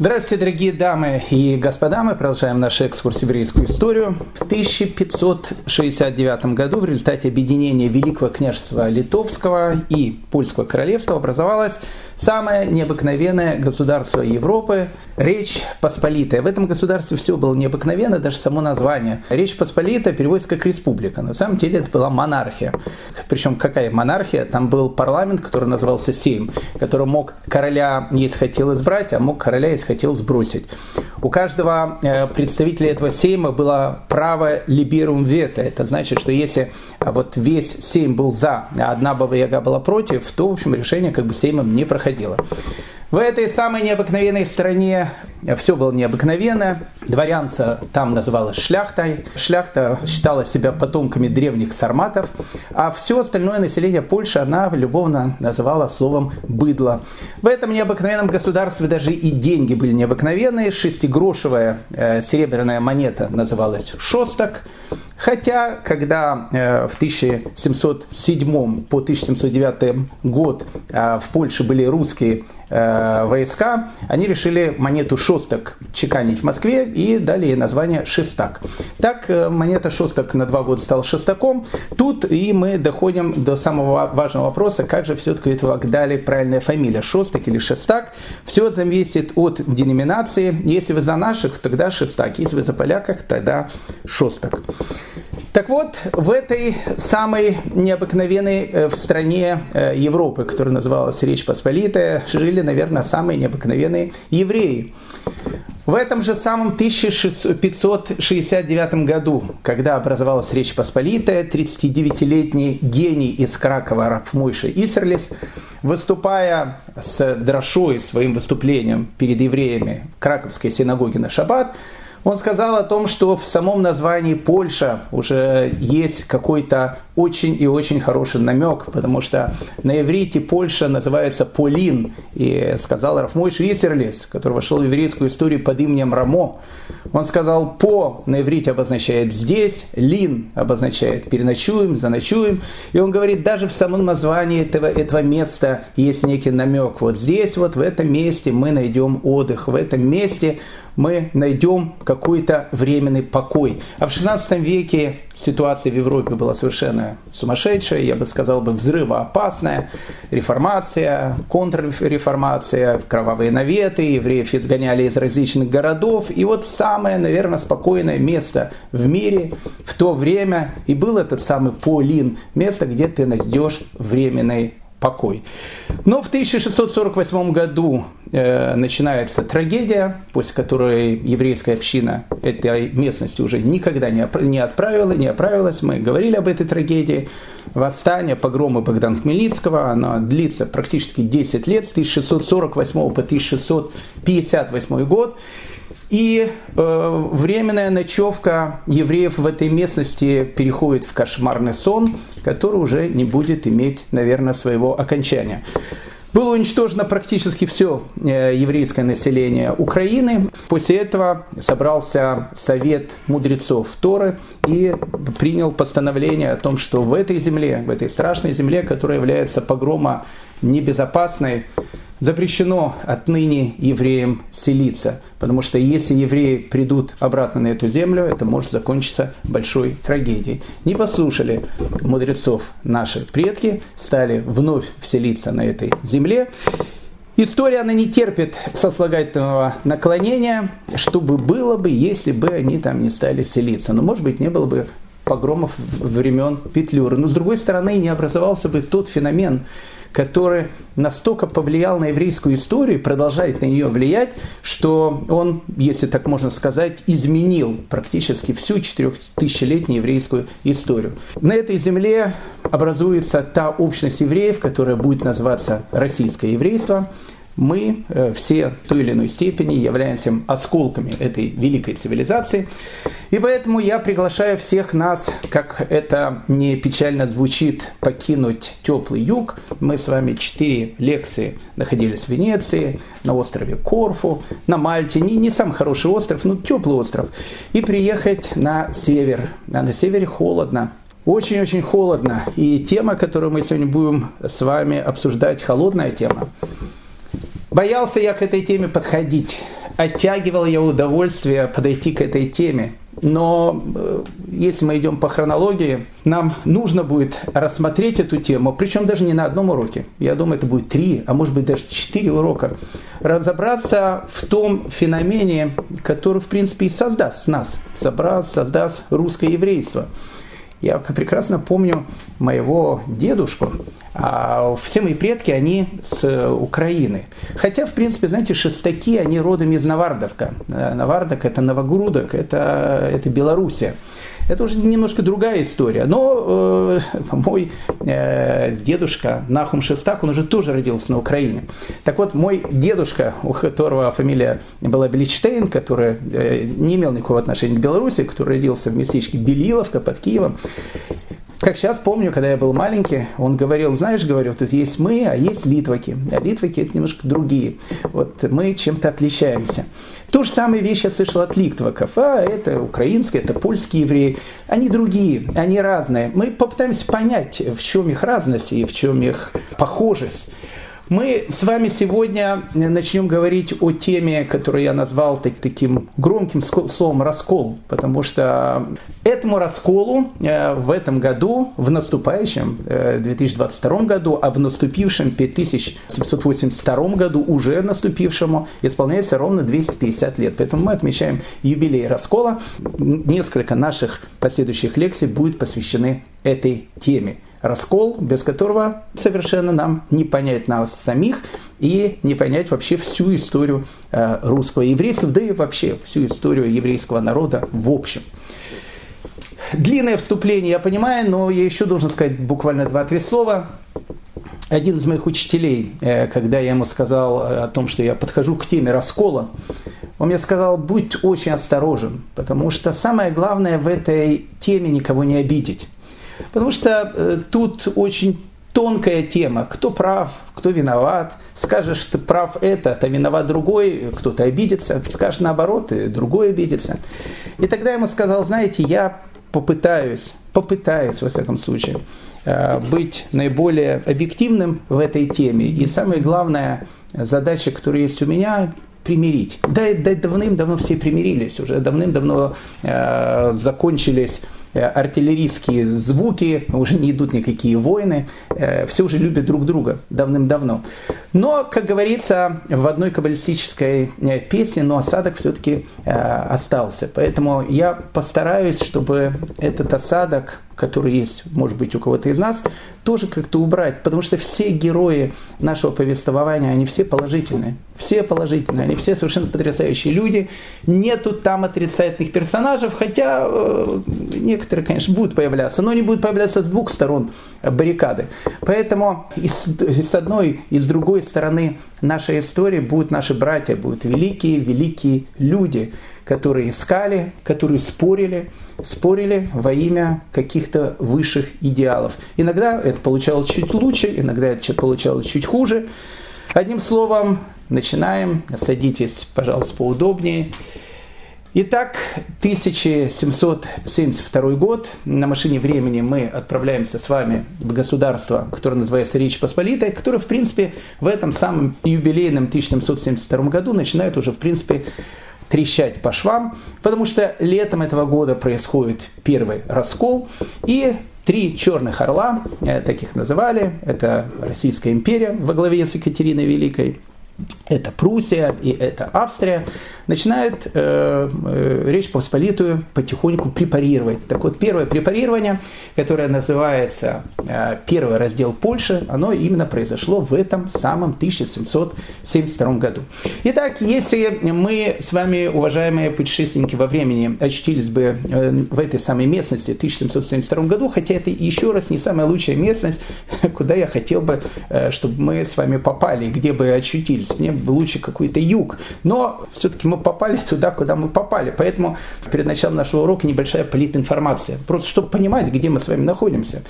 Здравствуйте, дорогие дамы и господа. Мы продолжаем наш экскурс в еврейскую историю. В 1569 году в результате объединения Великого княжества Литовского и Польского королевства образовалась самое необыкновенное государство Европы – Речь Посполитая. В этом государстве все было необыкновенно, даже само название. Речь Посполитая переводится как республика. На самом деле это была монархия. Причем какая монархия? Там был парламент, который назывался Сейм, который мог короля, если хотел, избрать, а мог короля, если хотел, сбросить. У каждого э, представителя этого Сейма было право либерум вето. Это значит, что если а, вот весь Сейм был за, а одна Баба Яга была против, то, в общем, решение как бы Сеймом не проходило происходило. В этой самой необыкновенной стране все было необыкновенно. Дворянца там называлось шляхтой. Шляхта считала себя потомками древних сарматов. А все остальное население Польши она любовно называла словом «быдло». В этом необыкновенном государстве даже и деньги были необыкновенные. Шестигрошевая э, серебряная монета называлась «шосток». Хотя, когда э, в 1707 по 1709 год э, в Польше были русские э, войска, они решили монету шосток чеканить в Москве и дали ей название шестак. Так монета шосток на два года стала шестаком. Тут и мы доходим до самого важного вопроса, как же все-таки этого дали правильная фамилия, шостак или шестак. Все зависит от деноминации. Если вы за наших, тогда шестак. Если вы за поляках, тогда шостак. Так вот, в этой самой необыкновенной э, в стране э, Европы, которая называлась Речь Посполитая, жили, наверное, самые необыкновенные евреи. В этом же самом 1569 году, когда образовалась Речь Посполитая, 39-летний гений из Кракова Рафмойша Исерлис, выступая с дрошой своим выступлением перед евреями Краковской синагоги на Шаббат, он сказал о том, что в самом названии Польша уже есть какой-то очень и очень хороший намек, потому что на иврите Польша называется Полин. И сказал Рафмойш Исерлис, который вошел в еврейскую историю под именем Рамо. Он сказал, по на иврите обозначает здесь, лин обозначает переночуем, заночуем. И он говорит, даже в самом названии этого, этого места есть некий намек. Вот здесь, вот в этом месте мы найдем отдых, в этом месте мы найдем какой-то временный покой. А в 16 веке ситуация в Европе была совершенно сумасшедшая, я бы сказал бы взрывоопасная. Реформация, контрреформация, кровавые наветы, евреев изгоняли из различных городов. И вот самое, наверное, спокойное место в мире в то время и был этот самый Полин, место, где ты найдешь временный покой. Но в 1648 году э, начинается трагедия, после которой еврейская община этой местности уже никогда не, не отправила, не оправилась. Мы говорили об этой трагедии. Восстание, погромы Богдана Хмельницкого, оно длится практически 10 лет, с 1648 по 1658 год. И э, временная ночевка евреев в этой местности переходит в кошмарный сон, который уже не будет иметь, наверное, своего окончания. Было уничтожено практически все э, еврейское население Украины. После этого собрался совет мудрецов Торы и принял постановление о том, что в этой земле, в этой страшной земле, которая является погрома небезопасной, запрещено отныне евреям селиться, потому что если евреи придут обратно на эту землю, это может закончиться большой трагедией. Не послушали мудрецов наши предки, стали вновь вселиться на этой земле. История, она не терпит сослагательного наклонения, чтобы было бы, если бы они там не стали селиться. Но, может быть, не было бы погромов времен Петлюры. Но, с другой стороны, не образовался бы тот феномен, который настолько повлиял на еврейскую историю и продолжает на нее влиять, что он, если так можно сказать, изменил практически всю четырехтысячелетнюю еврейскую историю. На этой земле образуется та общность евреев, которая будет называться российское еврейство, мы э, все в той или иной степени являемся осколками этой великой цивилизации. И поэтому я приглашаю всех нас, как это не печально звучит, покинуть теплый юг. Мы с вами четыре лекции находились в Венеции, на острове Корфу, на Мальте. Не, не самый хороший остров, но теплый остров. И приехать на север. А на севере холодно. Очень-очень холодно. И тема, которую мы сегодня будем с вами обсуждать, холодная тема. Боялся я к этой теме подходить. оттягивал я удовольствие подойти к этой теме. Но э, если мы идем по хронологии, нам нужно будет рассмотреть эту тему, причем даже не на одном уроке. Я думаю, это будет три, а может быть даже четыре урока. Разобраться в том феномене, который, в принципе, и создаст нас, создаст русское еврейство. Я прекрасно помню моего дедушку. А все мои предки, они с Украины. Хотя, в принципе, знаете, шестаки, они родом из Навардовка. Э, Навардок – это Новогрудок, это, это Белоруссия. Это уже немножко другая история. Но э, мой э, дедушка Нахум Шестак, он уже тоже родился на Украине. Так вот, мой дедушка, у которого фамилия была Беличтейн, который э, не имел никакого отношения к Беларуси, который родился в местечке Белиловка под Киевом, как сейчас помню, когда я был маленький, он говорил, знаешь, говорил, тут есть мы, а есть литваки. А литваки это немножко другие. Вот мы чем-то отличаемся. То же самое вещь я слышал от литваков. А это украинские, это польские евреи. Они другие, они разные. Мы попытаемся понять, в чем их разность и в чем их похожесть. Мы с вами сегодня начнем говорить о теме, которую я назвал так, таким громким словом «раскол», потому что этому расколу э, в этом году, в наступающем 2022 э, году, а в наступившем 5782 году, уже наступившему, исполняется ровно 250 лет. Поэтому мы отмечаем юбилей раскола. Несколько наших последующих лекций будет посвящены этой теме раскол, без которого совершенно нам не понять нас самих и не понять вообще всю историю э, русского еврейства, да и вообще всю историю еврейского народа в общем. Длинное вступление, я понимаю, но я еще должен сказать буквально два-три слова. Один из моих учителей, э, когда я ему сказал о том, что я подхожу к теме раскола, он мне сказал, будь очень осторожен, потому что самое главное в этой теме никого не обидеть. Потому что э, тут очень тонкая тема. Кто прав, кто виноват. Скажешь, ты прав это, а виноват другой, кто-то обидится. Скажешь наоборот, и другой обидится. И тогда я ему сказал, знаете, я попытаюсь, попытаюсь, во всяком случае, э, быть наиболее объективным в этой теме. И самая главная задача, которая есть у меня, примирить. Да, да давным-давно все примирились, уже давным-давно э, закончились артиллерийские звуки, уже не идут никакие войны, э, все уже любят друг друга давным-давно. Но, как говорится в одной каббалистической э, песне, но осадок все-таки остался. Поэтому я постараюсь, чтобы этот осадок который есть, может быть, у кого-то из нас, тоже как-то убрать. Потому что все герои нашего повествования, они все положительные. Все положительные, они все совершенно потрясающие люди. Нету там отрицательных персонажей, хотя э, некоторые, конечно, будут появляться, но они будут появляться с двух сторон баррикады. Поэтому и с, и с одной, и с другой стороны нашей истории будут наши братья, будут великие, великие люди, которые искали, которые спорили, спорили во имя каких-то высших идеалов. Иногда это получалось чуть лучше, иногда это получалось чуть хуже. Одним словом, начинаем. Садитесь, пожалуйста, поудобнее. Итак, 1772 год. На машине времени мы отправляемся с вами в государство, которое называется Речь Посполитая, которое, в принципе, в этом самом юбилейном 1772 году начинает уже, в принципе, трещать по швам, потому что летом этого года происходит первый раскол, и три черных орла, э, таких называли, это Российская империя во главе с Екатериной Великой, это Пруссия и это Австрия, начинают э, э, Речь Посполитую потихоньку препарировать. Так вот, первое препарирование, которое называется э, первый раздел Польши, оно именно произошло в этом самом 1772 году. Итак, если мы с вами, уважаемые путешественники во времени, очутились бы э, в этой самой местности в 1772 году, хотя это еще раз не самая лучшая местность, куда я хотел бы, э, чтобы мы с вами попали, где бы очутились мне бы лучше какой-то юг. Но все-таки мы попали туда, куда мы попали. Поэтому перед началом нашего урока небольшая политинформация. Просто чтобы понимать, где мы с вами находимся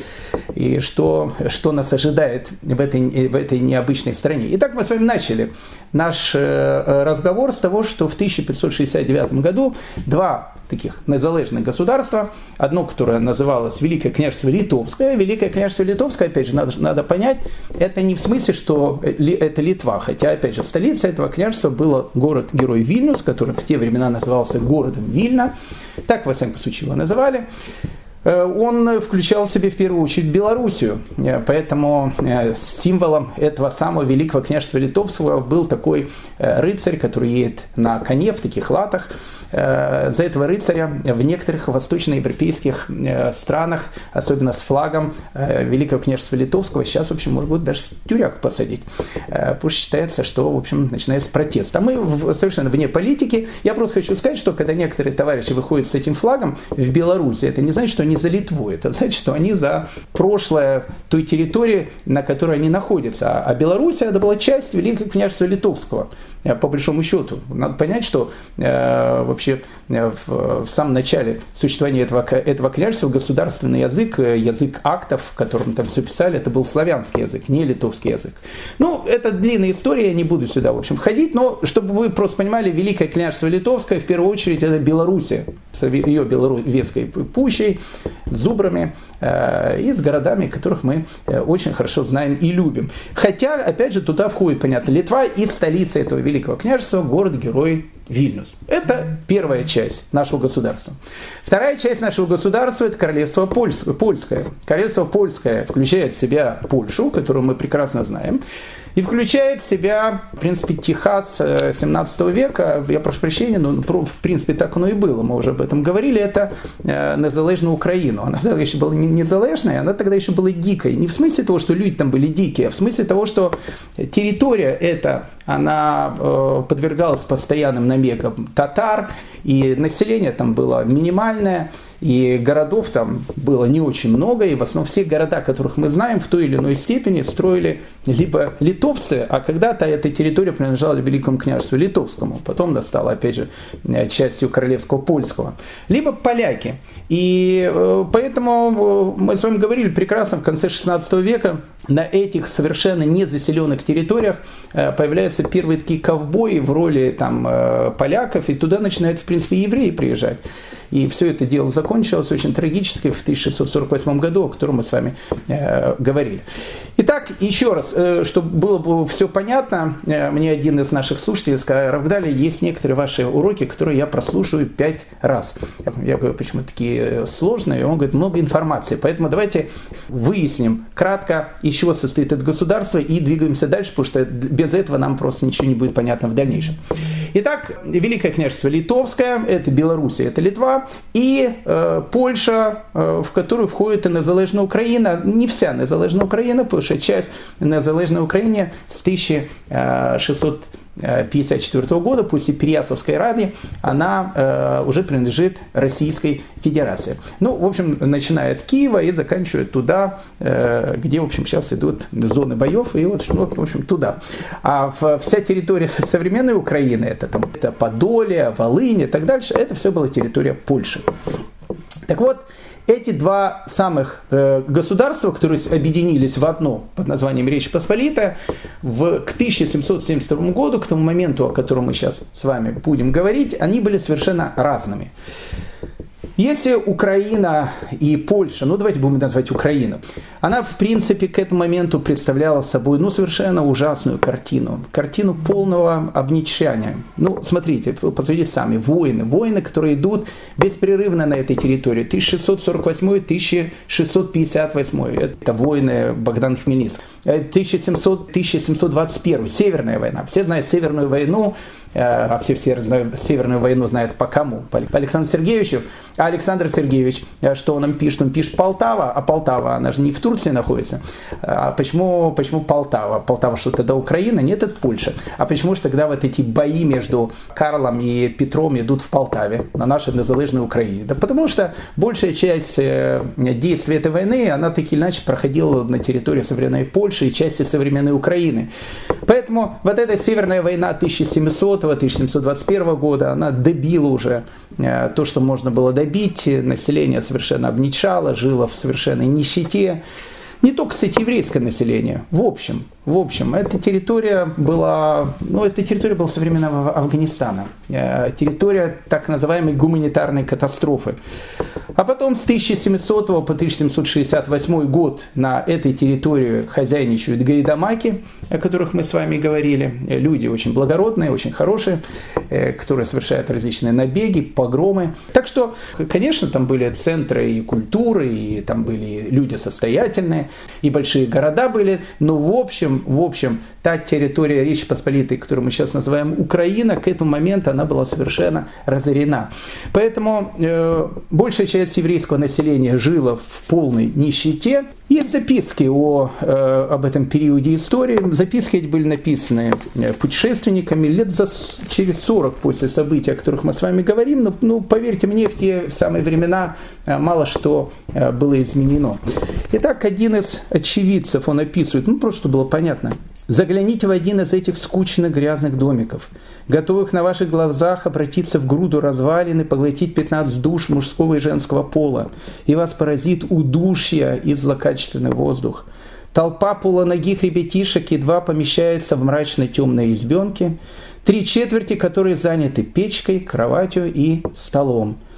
и что, что нас ожидает в этой, в этой необычной стране. Итак, мы с вами начали наш э, разговор с того, что в 1569 году два таких незалежных государства. Одно, которое называлось Великое княжество Литовское. Великое княжество Литовское, опять же, надо, надо понять, это не в смысле, что это Литва, хотя, опять же, столица этого княжества было город-герой Вильнюс, который в те времена назывался городом Вильна. Так, во всяком случае, его называли. Э, он включал в себе в первую очередь Белоруссию. Э, поэтому э, символом этого самого великого княжества Литовского был такой рыцарь, который едет на коне в таких латах. За этого рыцаря в некоторых восточноевропейских странах, особенно с флагом Великого княжества Литовского, сейчас, в общем, может быть, даже в тюряк посадить. Пусть считается, что, в общем, начинается протест. А мы совершенно вне политики. Я просто хочу сказать, что когда некоторые товарищи выходят с этим флагом в Беларуси, это не значит, что они за Литву. Это значит, что они за прошлое той территории, на которой они находятся. А Белоруссия это была часть Великого княжества Литовского. Э, по большому счету. Надо понять, что э, вообще э, в, в самом начале существования этого, этого княжества государственный язык, э, язык актов, в котором там все писали, это был славянский язык, не литовский язык. Ну, это длинная история, я не буду сюда, в общем, входить, но чтобы вы просто понимали, Великое княжество Литовское, в первую очередь, это Белоруссия, с ее белорусской пущей, зубрами э, и с городами, которых мы очень хорошо знаем и любим. Хотя, опять же, туда входит, понятно, Литва и столица этого Великого княжества, город-герой Вильнюс. Это первая часть нашего государства. Вторая часть нашего государства – это королевство польское. Королевство польское включает в себя Польшу, которую мы прекрасно знаем и включает в себя, в принципе, Техас 17 э, века, я прошу прощения, но в принципе так оно и было, мы уже об этом говорили, это э, незалежную Украину. Она тогда еще была не она тогда еще была дикой. Не в смысле того, что люди там были дикие, а в смысле того, что территория эта, она э, подвергалась постоянным намекам татар, и население там было минимальное, и городов там было не очень много, и в основном все города, которых мы знаем, в той или иной степени строили либо литовцы, а когда-то эта территория принадлежала Великому княжеству Литовскому, потом она стала, опять же, частью Королевского Польского, либо поляки. И э, поэтому э, мы с вами говорили прекрасно, в конце 16 века на этих совершенно незаселенных территориях э, появляются первые такие ковбои в роли там, поляков, и туда начинают, в принципе, евреи приезжать. И все это дело закончилось очень трагически в 1648 году, о котором мы с вами э, говорили. Итак, еще раз, э, чтобы было бы все понятно, э, мне один из наших слушателей сказал, Равгдали, есть некоторые ваши уроки, которые я прослушаю пять раз. Я говорю, почему такие э, сложные? Он говорит, много информации. Поэтому давайте выясним кратко, из чего состоит это государство, и двигаемся дальше, потому что без этого нам просто ничего не будет понятно в дальнейшем. Итак, Великое княжество Литовское, это Белоруссия, это Литва, и э, Польша, э, в которую входит и незалежная Украина, не вся незалежная Украина, потому что часть незалежной Украины с 1600 1954 года, после Переяславской Рады, она э, уже принадлежит Российской Федерации. Ну, в общем, начиная от Киева и заканчивая туда, э, где, в общем, сейчас идут зоны боев, и вот, в общем, туда. А вся территория современной Украины, это, там, это Подолье, Волынь и так дальше, это все была территория Польши. Так вот, эти два самых э, государства, которые объединились в одно под названием Речь Посполитая, в, к 1772 году, к тому моменту, о котором мы сейчас с вами будем говорить, они были совершенно разными. Если Украина и Польша, ну давайте будем называть Украину, она в принципе к этому моменту представляла собой ну совершенно ужасную картину. Картину полного обничания. Ну смотрите, посмотрите сами, войны. Войны, которые идут беспрерывно на этой территории. 1648-1658. Это войны Богдан Хмельницкий. 1700-1721. Северная война. Все знают Северную войну а все Северную войну знают по кому? По Александру Сергеевичу. А Александр Сергеевич, э, что он нам пишет? Он пишет Полтава, а Полтава, она же не в Турции находится. А почему, почему Полтава? Полтава что тогда Украина? Нет, это Польша. А почему же тогда вот эти бои между Карлом и Петром идут в Полтаве, на нашей незалежной Украине? Да потому что большая часть э, действий этой войны, она так или иначе проходила на территории современной Польши и части современной Украины. Поэтому вот эта Северная война 1700 1721 года, она добила уже э, то, что можно было добить. Население совершенно обничало, жило в совершенной нищете. Не только, кстати, еврейское население. В общем, в общем, эта территория была, ну, эта территория была современного Афганистана, э, территория так называемой гуманитарной катастрофы. А потом с 1700 по 1768 год на этой территории хозяйничают гайдамаки, о которых мы с вами говорили. Люди очень благородные, очень хорошие, э, которые совершают различные набеги, погромы. Так что, конечно, там были центры и культуры, и там были люди состоятельные, и большие города были, но в общем общем, в общем, та территория Речи Посполитой, которую мы сейчас называем Украина, к этому моменту она была совершенно разорена. Поэтому э, большая часть еврейского населения жила в полной нищете. Есть записки о, э, об этом периоде истории. Записки эти были написаны э, путешественниками лет за, через 40 после событий, о которых мы с вами говорим. Но, ну, поверьте мне, в те самые времена э, мало что было изменено. Итак, один из очевидцев, он описывает, ну просто было понятно, Загляните в один из этих скучных грязных домиков, готовых на ваших глазах обратиться в груду развалин и поглотить 15 душ мужского и женского пола, и вас поразит удушье и злокачественный воздух. Толпа полоногих ребятишек едва помещается в мрачной темной избенке, три четверти которой заняты печкой, кроватью и столом –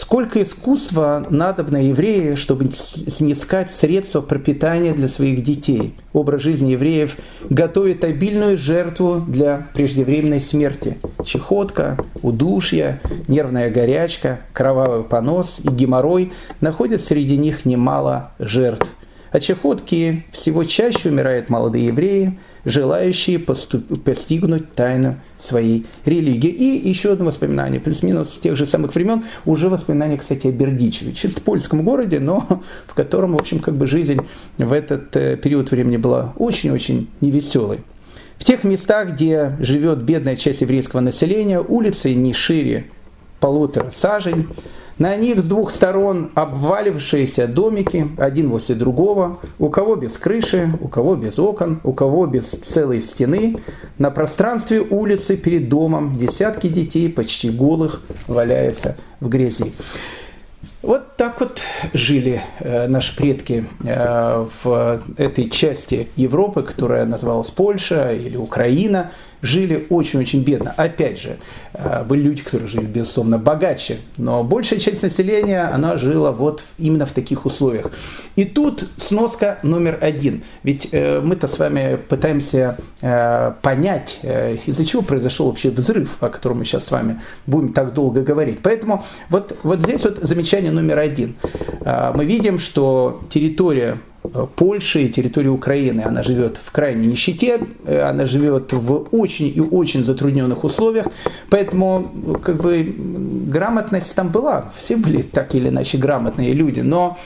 Сколько искусства надобно евреи, чтобы снискать средства пропитания для своих детей. Образ жизни евреев готовит обильную жертву для преждевременной смерти. Чехотка, удушья, нервная горячка, кровавый понос и геморрой находят среди них немало жертв. От чехотки всего чаще умирают молодые евреи, желающие поступ- постигнуть тайну своей религии. И еще одно воспоминание, плюс-минус с тех же самых времен, уже воспоминание, кстати, о Бердичеве, чисто польском городе, но в котором, в общем, как бы жизнь в этот э, период времени была очень-очень невеселой. В тех местах, где живет бедная часть еврейского населения, улицы не шире полутора сажень, на них с двух сторон обвалившиеся домики, один возле другого, у кого без крыши, у кого без окон, у кого без целой стены. На пространстве улицы перед домом десятки детей, почти голых, валяются в грязи. Вот так вот жили э, наши предки э, в этой части Европы, которая называлась Польша или Украина, жили очень-очень бедно. Опять же, э, были люди, которые жили, безусловно, богаче, но большая часть населения, она жила вот именно в таких условиях. И тут сноска номер один. Ведь э, мы-то с вами пытаемся э, понять, из-за чего произошел вообще взрыв, о котором мы сейчас с вами будем так долго говорить. Поэтому вот, вот здесь вот замечание номер один. Мы видим, что территория Польши и территории Украины. Она живет в крайней нищете, э, она живет в очень и очень затрудненных условиях, поэтому как бы грамотность там была, все были так или иначе грамотные люди, но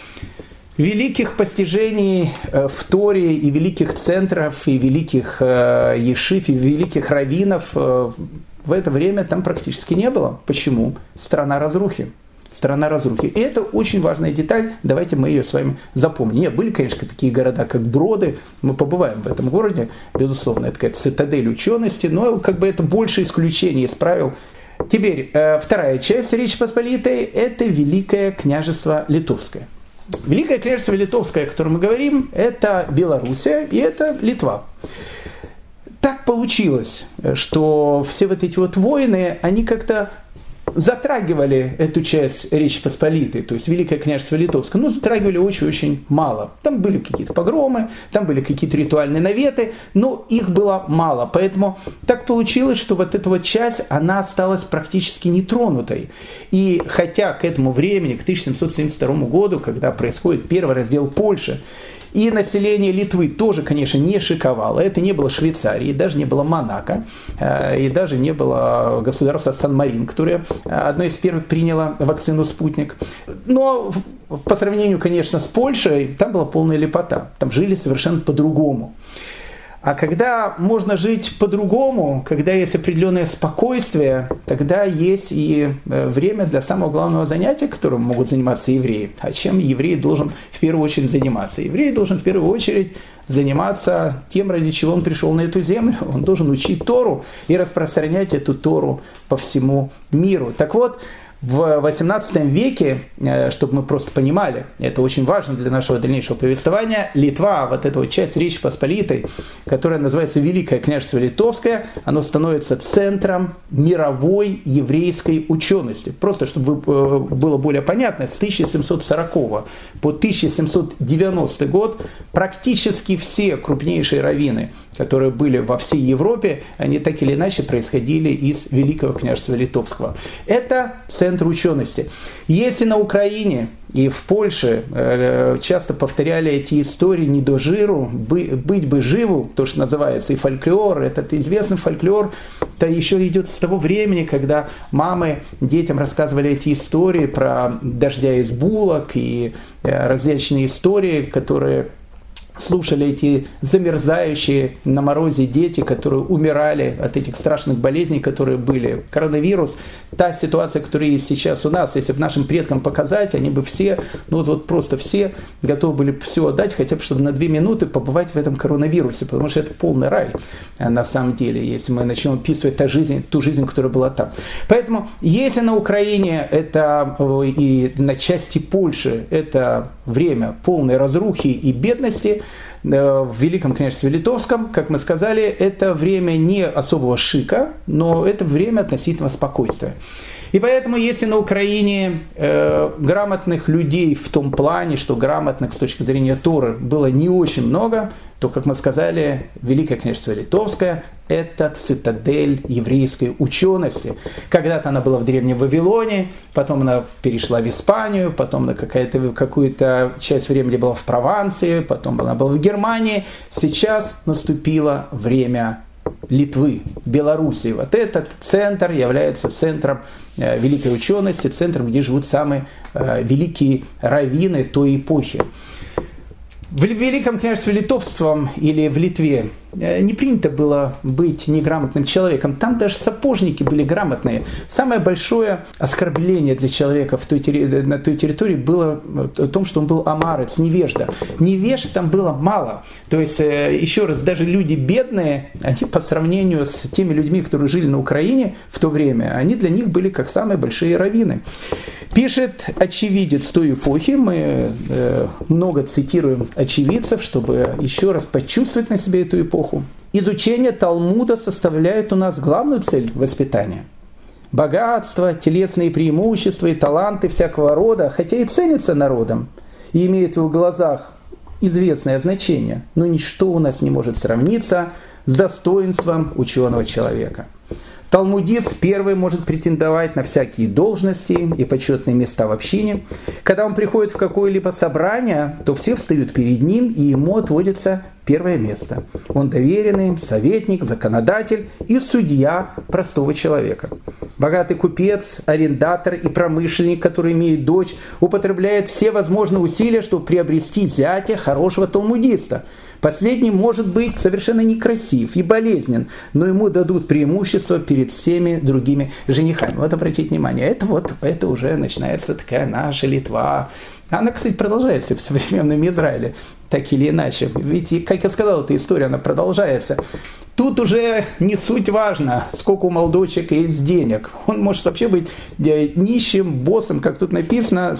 великих постижений э, в Торе и великих центров, и великих ешив, и великих раввинов в это время там практически не было. Почему? Страна разрухи страна разрухи. И это очень важная деталь, давайте мы ее с вами запомним. Нет, были, конечно, такие города, как Броды, мы побываем в этом городе, безусловно, это какая-то цитадель учености, но как бы это больше исключение из правил. Теперь, э, вторая часть Речи Посполитой – это Великое княжество Литовское. Великое княжество Литовское, о котором мы говорим, это Белоруссия и это Литва так получилось, что все вот эти вот войны, они как-то затрагивали эту часть Речи Посполитой, то есть Великое княжество Литовское, но затрагивали очень-очень мало. Там были какие-то погромы, там были какие-то ритуальные наветы, но их было мало. Поэтому так получилось, что вот эта вот часть, она осталась практически нетронутой. И хотя к этому времени, к 1772 году, когда происходит первый раздел Польши, и население Литвы тоже, конечно, не шиковало. Это не было Швейцарии, даже не было Монако, э, и даже не было государства Сан-Марин, которое э, одно из первых приняло вакцину «Спутник». Но по сравнению, конечно, с Польшей, там была полная лепота. Там жили совершенно по-другому. А когда можно жить по-другому, когда есть определенное спокойствие, тогда есть и э, время для самого главного занятия, которым могут заниматься евреи. А чем еврей должен в первую очередь заниматься? Еврей должен в первую очередь заниматься тем, ради чего он пришел на эту землю. Он должен учить Тору и распространять эту Тору по всему миру. Так вот, В 18 веке, э, чтобы мы просто понимали, это очень важно для нашего дальнейшего повествования, Литва, вот эта вот часть Речи Посполитой, которая называется Великое княжество Литовское, оно становится центром мировой еврейской учености. Просто чтобы э, было более понятно, с 1740 по 1790 год практически все крупнейшие раввины, которые были во всей Европе, они так или иначе происходили из Великого княжества Литовского. Это центр учености. Если на Украине и в Польше э, часто повторяли эти истории не до жиру, быть бы живу, то, что называется, и фольклор, этот известный фольклор, то еще идет с того времени, когда мамы детям рассказывали эти истории про дождя из булок и э, различные истории, которые слушали эти замерзающие на морозе дети, которые умирали от этих страшных болезней, которые были. Коронавирус, та ситуация, которая есть сейчас у нас, если бы нашим предкам показать, они бы все, ну вот, просто все готовы были все отдать, хотя бы чтобы на две минуты побывать в этом коронавирусе, потому что это полный рай а на самом деле, если мы начнем описывать ту жизнь, ту жизнь, которая была там. Поэтому, если на Украине это и на части Польши это время полной разрухи и бедности, в Великом княжестве Литовском, как мы сказали, это время не особого шика, но это время относительного спокойствия. И поэтому, если на Украине э, грамотных людей в том плане, что грамотных с точки зрения Торы было не очень много, то, как мы сказали, Великое княжество Литовское – это цитадель еврейской учености. Когда-то она была в Древнем Вавилоне, потом она перешла в Испанию, потом на какую-то часть времени была в Прованции, потом она была в Германии. Сейчас наступило время Литвы, Белоруссии. Вот этот центр является центром э, великой учености, центром, где живут самые э, великие раввины той эпохи. В Великом княжестве Литовством или в Литве не принято было быть неграмотным человеком. Там даже сапожники были грамотные. Самое большое оскорбление для человека в той, на той территории было в том, что он был амарец, невежда. Невежд там было мало. То есть, э, еще раз, даже люди бедные, они по сравнению с теми людьми, которые жили на Украине в то время, они для них были как самые большие раввины. Пишет очевидец той эпохи, мы э, много цитируем очевидцев, чтобы еще раз почувствовать на себе эту эпоху, эпоху. Изучение Талмуда составляет у нас главную цель воспитания. Богатство, телесные преимущества и таланты всякого рода, хотя и ценятся народом, и имеют в его глазах известное значение, но ничто у нас не может сравниться с достоинством ученого человека – Талмудист первый может претендовать на всякие должности и почетные места в общине. Когда он приходит в какое-либо собрание, то все встают перед ним, и ему отводится первое место. Он доверенный, советник, законодатель и судья простого человека. Богатый купец, арендатор и промышленник, который имеет дочь, употребляет все возможные усилия, чтобы приобрести зятя хорошего талмудиста – Последний может быть совершенно некрасив и болезнен, но ему дадут преимущество перед всеми другими женихами. Вот обратите внимание, это вот, это уже начинается такая наша Литва. Она, кстати, продолжается в современном Израиле, так или иначе. Ведь, как я сказал, эта история, она продолжается. Тут уже не суть важно, сколько у молодого человека есть денег. Он может вообще быть э, нищим, боссом, как тут написано,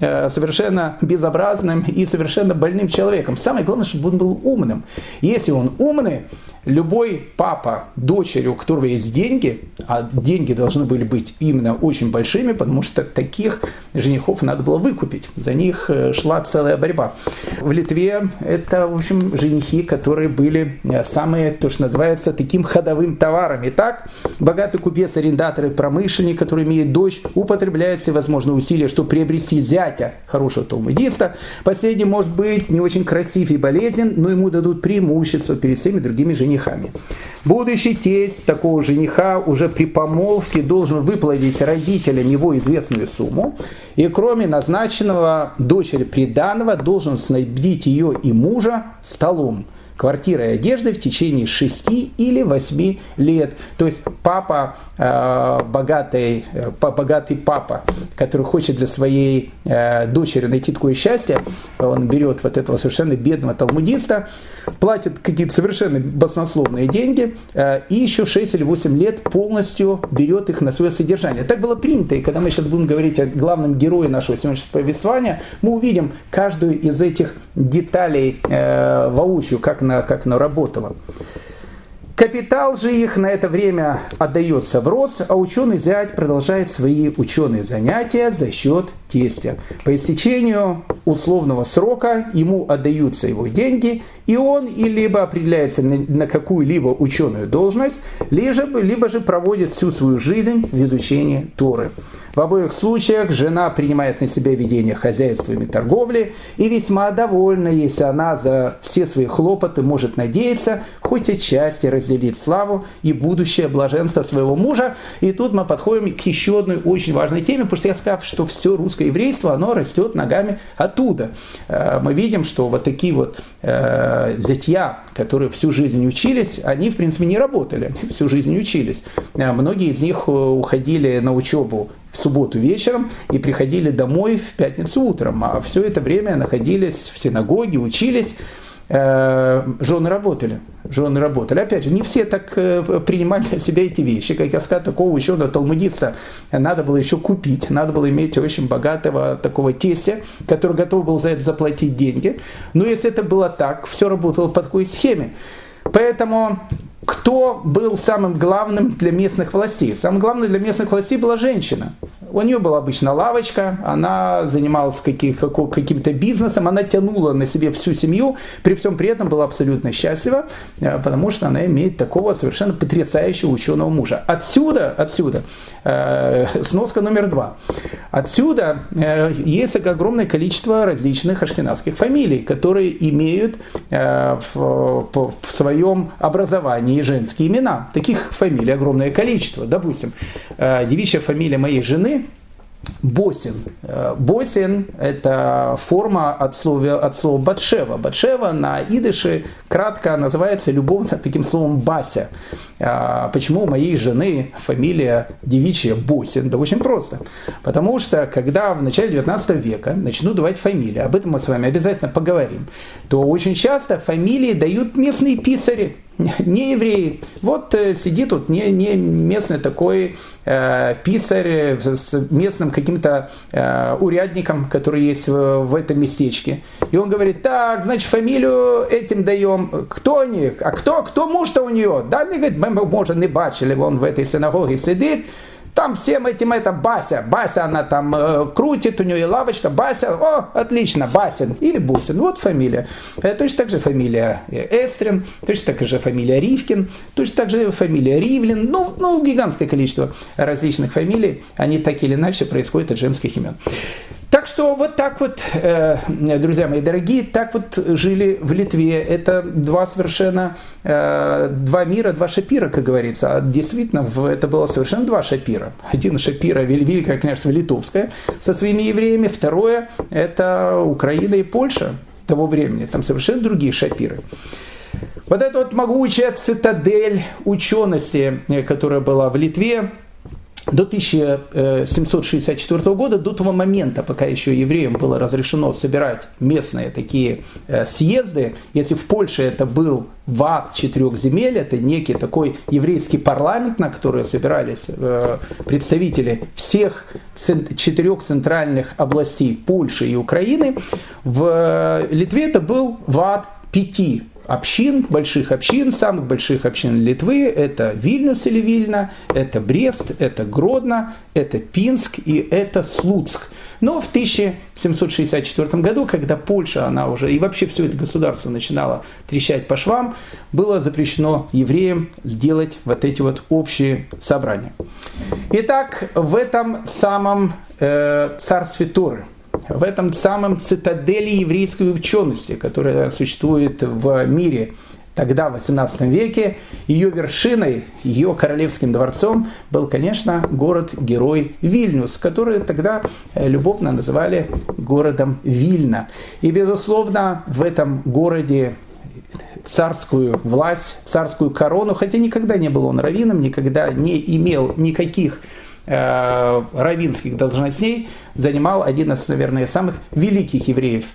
э, совершенно безобразным и совершенно больным человеком. Самое главное, чтобы он был умным. Если он умный, любой папа дочери, у которого есть деньги, а деньги должны были быть именно очень большими, потому что таких женихов надо было выкупить. За них э, шла целая борьба. В Литве это, в общем, женихи, которые были э, самые, то, что называется, таким ходовым товаром. Итак, богатый купец, арендатор и промышленник, который имеет дочь, употребляет всевозможные усилия, чтобы приобрести зятя хорошего талмудиста. Последний может быть не очень красив и болезнен, но ему дадут преимущество перед всеми другими женихами. Будущий тесть такого жениха уже при помолвке должен выплатить родителям его известную сумму, и кроме назначенного дочери приданного должен снабдить ее и мужа столом – квартирой и одеждой в течение 6 или 8 лет. То есть папа, э, богатый, э, богатый папа, который хочет для своей э, дочери найти такое счастье, он берет вот этого совершенно бедного талмудиста, платит какие-то совершенно баснословные деньги э, и еще 6 или 8 лет полностью берет их на свое содержание. Так было принято, и когда мы сейчас будем говорить о главном герое нашего сегодняшнего повествования, мы увидим каждую из этих деталей э, воочию, как она, как она работала. Капитал же их на это время отдается в рост, а ученый зять продолжает свои ученые занятия за счет тестя. По истечению условного срока ему отдаются его деньги, и он и либо определяется на какую-либо ученую должность, либо, либо же проводит всю свою жизнь в изучении Торы. В обоих случаях жена принимает на себя ведение хозяйствами торговли и весьма довольна, если она за все свои хлопоты может надеяться хоть отчасти разделить славу и будущее блаженство своего мужа. И тут мы подходим к еще одной очень важной теме, потому что я сказал, что все русское еврейство, оно растет ногами оттуда. Э, мы видим, что вот такие вот э, зятья, которые всю жизнь учились, они, в принципе, не работали, всю жизнь учились. Э, многие из них уходили на учебу в субботу вечером и приходили домой в пятницу утром, а все это время находились в синагоге, учились, э, жены работали. Жены работали. Опять же, не все так э, принимали на себя эти вещи. Как я сказал, такого на талмудиста надо было еще купить. Надо было иметь очень богатого такого тестя, который готов был за это заплатить деньги. Но если это было так, все работало по такой схеме. Поэтому кто был самым главным для местных властей? Самым главным для местных властей была женщина. У нее была обычно лавочка, она занималась каким-то бизнесом, она тянула на себе всю семью, при всем при этом была абсолютно счастлива, э, потому что она имеет такого совершенно потрясающего ученого мужа. Отсюда, отсюда, э, сноска номер два. Отсюда э, есть огромное количество различных ашкенадских фамилий, которые имеют в, в своем образовании женские имена. Таких фамилий огромное количество. Допустим, девичья фамилия моей жены Босин. Э, босин – это форма от слова, от слова батшева. Батшева на идыше кратко называется любовно таким словом Бася. А почему у моей жены фамилия девичья Босин? Да очень просто. Потому что, когда в начале 19 века начнут давать фамилии, об этом мы с вами обязательно поговорим, то очень часто фамилии дают местные писари – не евреи. Вот э, сидит тут не, не местный такой э, писарь с местным каким-то э, урядником, который есть в, в этом местечке. И он говорит, так, значит, фамилию этим даем. Кто они? А кто, кто муж-то у нее? Да, они говорят, мы, может, не бачили, он в этой синагоге сидит, там всем этим это Бася. Бася, она там э, крутит, у нее лавочка. Бася, о, отлично, Басин или Бусин. Вот фамилия. Это точно так же фамилия Эстрин, точно так же фамилия Ривкин, точно так же фамилия Ривлин. Ну, ну, гигантское количество различных фамилий. Они так или иначе происходят от женских имен. Так что вот так вот, э, друзья мои дорогие, так вот жили в Литве. Это два совершенно, э, два мира, два шапира, как говорится. А действительно, это было совершенно два шапира. Один шапира, Великое княжество Литовское со своими евреями. Второе – это Украина и Польша того времени. Там совершенно другие шапиры. Вот эта вот могучая цитадель учености, которая была в Литве, до 1764 года, до того момента, пока еще евреям было разрешено собирать местные такие э, съезды, если в Польше это был ВАД четырех земель, это некий такой еврейский парламент, на который собирались э, представители всех четырех центральных областей Польши и Украины, в э, Литве это был ВАД пяти общин, больших общин, самых больших общин Литвы, это Вильнюс или Вильна, это Брест, это Гродно, это Пинск и это Слуцк. Но в 1764 году, когда Польша, она уже и вообще все это государство начинало трещать по швам, было запрещено евреям сделать вот эти вот общие собрания. Итак, в этом самом э, царстве Торы – в этом самом цитадели еврейской учености, которая существует в мире тогда, в XVIII веке, ее вершиной, ее королевским дворцом был, конечно, город-герой Вильнюс, который тогда э, любовно называли городом Вильна. И, безусловно, в этом городе царскую власть, царскую корону, хотя никогда не был он раввином, никогда не имел никаких равинских должностей занимал один из, наверное, самых великих евреев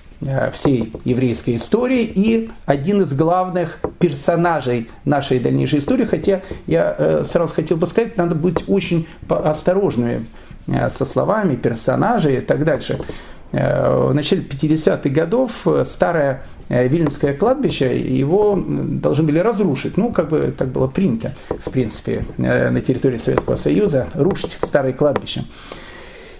всей еврейской истории и один из главных персонажей нашей дальнейшей истории, хотя я сразу хотел бы сказать, надо быть очень осторожными со словами персонажей и так дальше. В начале 50-х годов старая Э, Вильнюсское кладбище, его должны были разрушить. Ну, как бы так было принято, в принципе, э, на территории Советского Союза, рушить старые кладбища.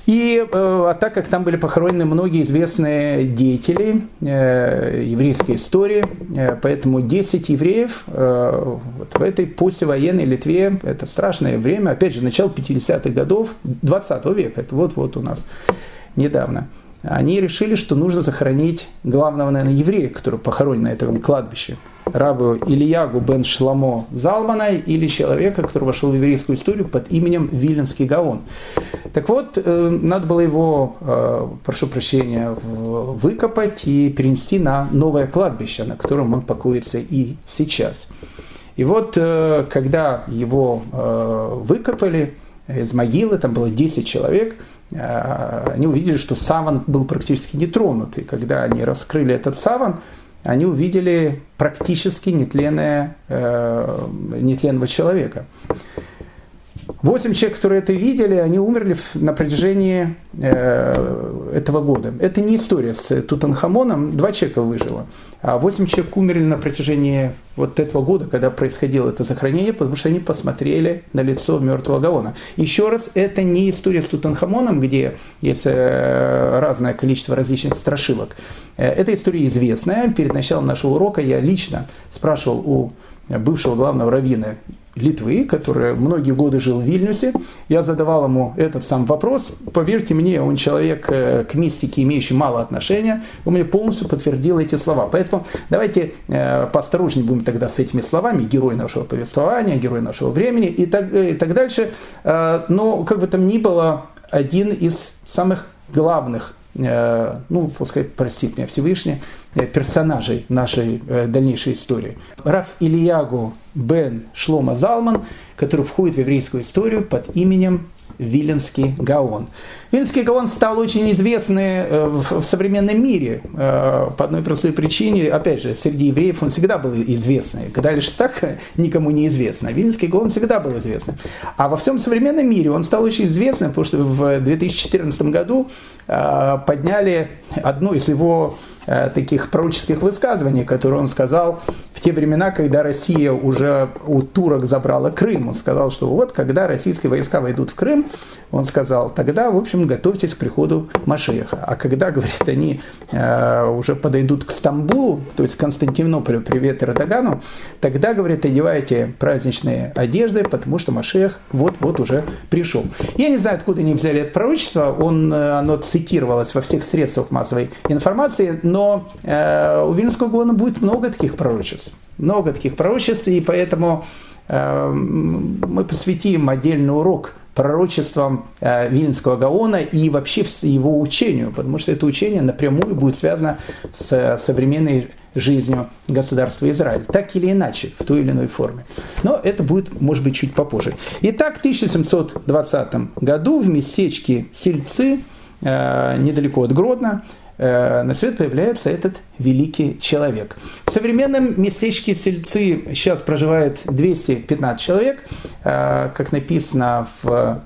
И э, а так как там были похоронены многие известные деятели э, еврейской истории, э, поэтому 10 евреев э, вот в этой послевоенной Литве, это страшное время, опять же, начало 50-х годов 20 века, это вот-вот у нас недавно – они решили, что нужно захоронить главного, наверное, еврея, который похоронен на этом кладбище. Рабу Ильягу бен Шламо Залмана или человека, который вошел в еврейскую историю под именем Виленский Гаон. Так вот, э, надо было его, э, прошу прощения, выкопать и перенести на новое кладбище, на котором он покоится и сейчас. И вот, э, когда его выкопали из могилы, там было 10 человек – они увидели, что саван был практически не тронут. И когда они раскрыли этот саван, они увидели практически нетленное, э, нетленного человека. Восемь человек, которые это видели, они умерли на протяжении э, этого года. Это не история с Тутанхамоном, два человека выжило. А восемь человек умерли на протяжении вот этого года, когда происходило это захоронение, потому что они посмотрели на лицо мертвого Гаона. Еще раз, это не история с Тутанхамоном, где есть э, разное количество различных страшилок. Э, эта история известная. Перед началом нашего урока я лично спрашивал у бывшего главного раввина Литвы, который многие годы жил в Вильнюсе. Я задавал ему этот сам вопрос. Поверьте мне, он человек э, к мистике, имеющий мало отношения. Он мне полностью подтвердил эти слова. Поэтому давайте э, поосторожнее будем тогда с этими словами. Герой нашего повествования, герой нашего времени и так, э, и так дальше. Но, как бы там ни было, один из самых главных ну, пускай простит меня Всевышний, персонажей нашей дальнейшей истории. Раф Ильягу бен Шлома Залман, который входит в еврейскую историю под именем Виленский Гаон. Виленский Гаон стал очень известный э, в современном мире э, по одной простой причине. Опять же, среди евреев он всегда был известный. Когда лишь так никому не известно. Виленский Гаон всегда был известным. А во всем современном мире он стал очень известным, потому что в 2014 году э, подняли одну из его таких пророческих высказываний, которые он сказал в те времена, когда Россия уже у турок забрала Крым. Он сказал, что вот когда российские войска войдут в Крым, он сказал, тогда, в общем, готовьтесь к приходу Машеха. А когда, говорит, они э, уже подойдут к Стамбулу, то есть к Константинополю, привет Эрдогану, тогда, говорит, одевайте праздничные одежды, потому что Машех вот-вот уже пришел. Я не знаю, откуда они взяли это пророчество, он, э, оно цитировалось во всех средствах массовой информации, но э, у Вильнюсского Гона будет много таких пророчеств много таких пророчеств, и поэтому э, мы посвятим отдельный урок пророчествам э, Вильнского Гаона и вообще его учению, потому что это учение напрямую будет связано с современной жизнью государства Израиль, так или иначе, в той или иной форме. Но это будет, может быть, чуть попозже. Итак, в 1720 году в местечке Сельцы, э, недалеко от Гродно, Э, на свет появляется этот великий человек. В современном местечке Сельцы сейчас проживает 215 человек, э, как написано в,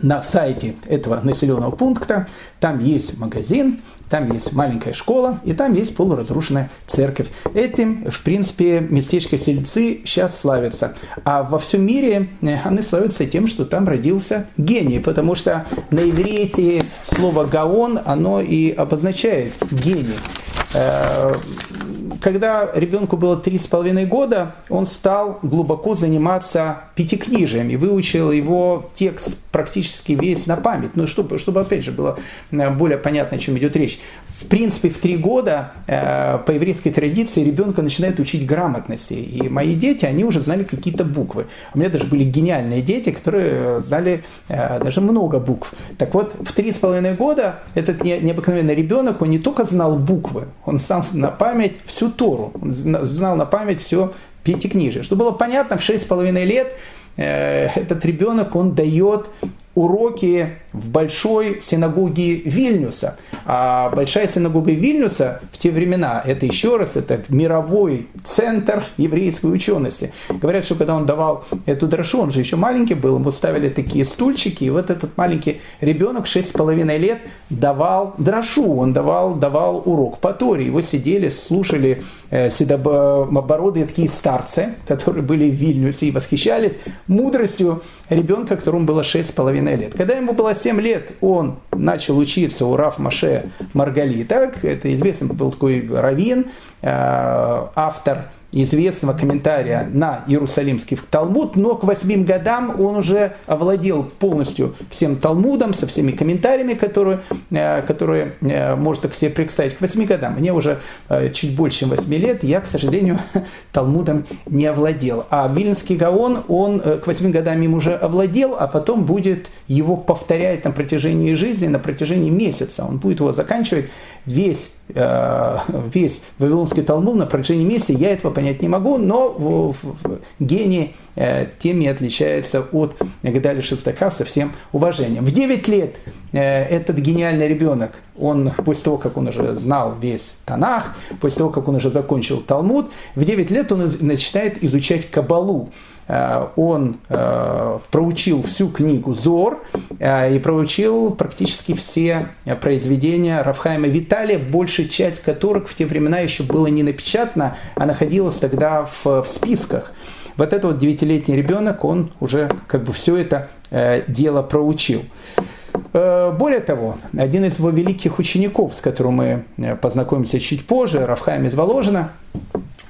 на сайте этого населенного пункта. Там есть магазин, там есть маленькая школа, и там есть полуразрушенная церковь. Этим, в принципе, местечко Сельцы сейчас славится. А во всем мире э, они славятся тем, что там родился гений, потому что на иврите слово «гаон» оно и обозначает гений. Э, когда ребенку было три с половиной года, он стал глубоко заниматься пятикнижием и выучил его текст практически весь на память. Ну, чтобы, чтобы опять же, было э, более понятно, о чем идет речь. В принципе, в три года э, по еврейской традиции ребенка начинает учить грамотности. И мои дети, они уже знали какие-то буквы. У меня даже были гениальные дети, которые знали даже много букв. Так вот, в три с половиной года этот необыкновенный ребенок, он не только знал буквы, он сам на память всю Тору, он знал на память все пятикнижие. Чтобы было понятно, в шесть с половиной лет э, этот ребенок, он дает уроки в большой синагоге Вильнюса. А большая синагога Вильнюса в те времена, это еще раз, это мировой центр еврейской учености. Говорят, что когда он давал эту дрошу, он же еще маленький был, ему ставили такие стульчики, и вот этот маленький ребенок 6,5 лет давал дрошу, он давал, давал урок по Торе. Его сидели, слушали э, седобородые такие старцы, которые были в Вильнюсе и восхищались мудростью ребенка, которому было 6,5 лет. Когда ему было 7 лет, он начал учиться у Раф Маше Маргалита, это известный был такой раввин, э, автор известного комментария на Иерусалимский Талмуд, но к восьмим годам он уже овладел полностью всем Талмудом, со всеми комментариями, которые, э, которые э, может так себе представить. К восьми годам, мне уже э, чуть больше, чем восьми лет, я, к сожалению, Талмудом не овладел. А Вильнский Гаон, он к восьми годам им уже овладел, а потом будет его повторять на протяжении жизни, на протяжении месяца. Он будет его заканчивать весь весь Вавилонский Талмуд на протяжении месяца, я этого понять не могу, но гений э, тем и отличается от Гадали Шестака со всем уважением. В 9 лет э, этот гениальный ребенок, он после того, как он уже знал весь Танах, после того, как он уже закончил Талмуд, в 9 лет он начинает изучать Кабалу. Э, он э, проучил всю книгу Зор э, и проучил практически все произведения Рафхайма Виталия, большая часть которых в те времена еще было не напечатано, а находилась тогда в, в списках. Вот этот вот девятилетний ребенок, он уже как бы все это дело проучил. Более того, один из его великих учеников, с которым мы познакомимся чуть позже, Рафхайм из Воложина,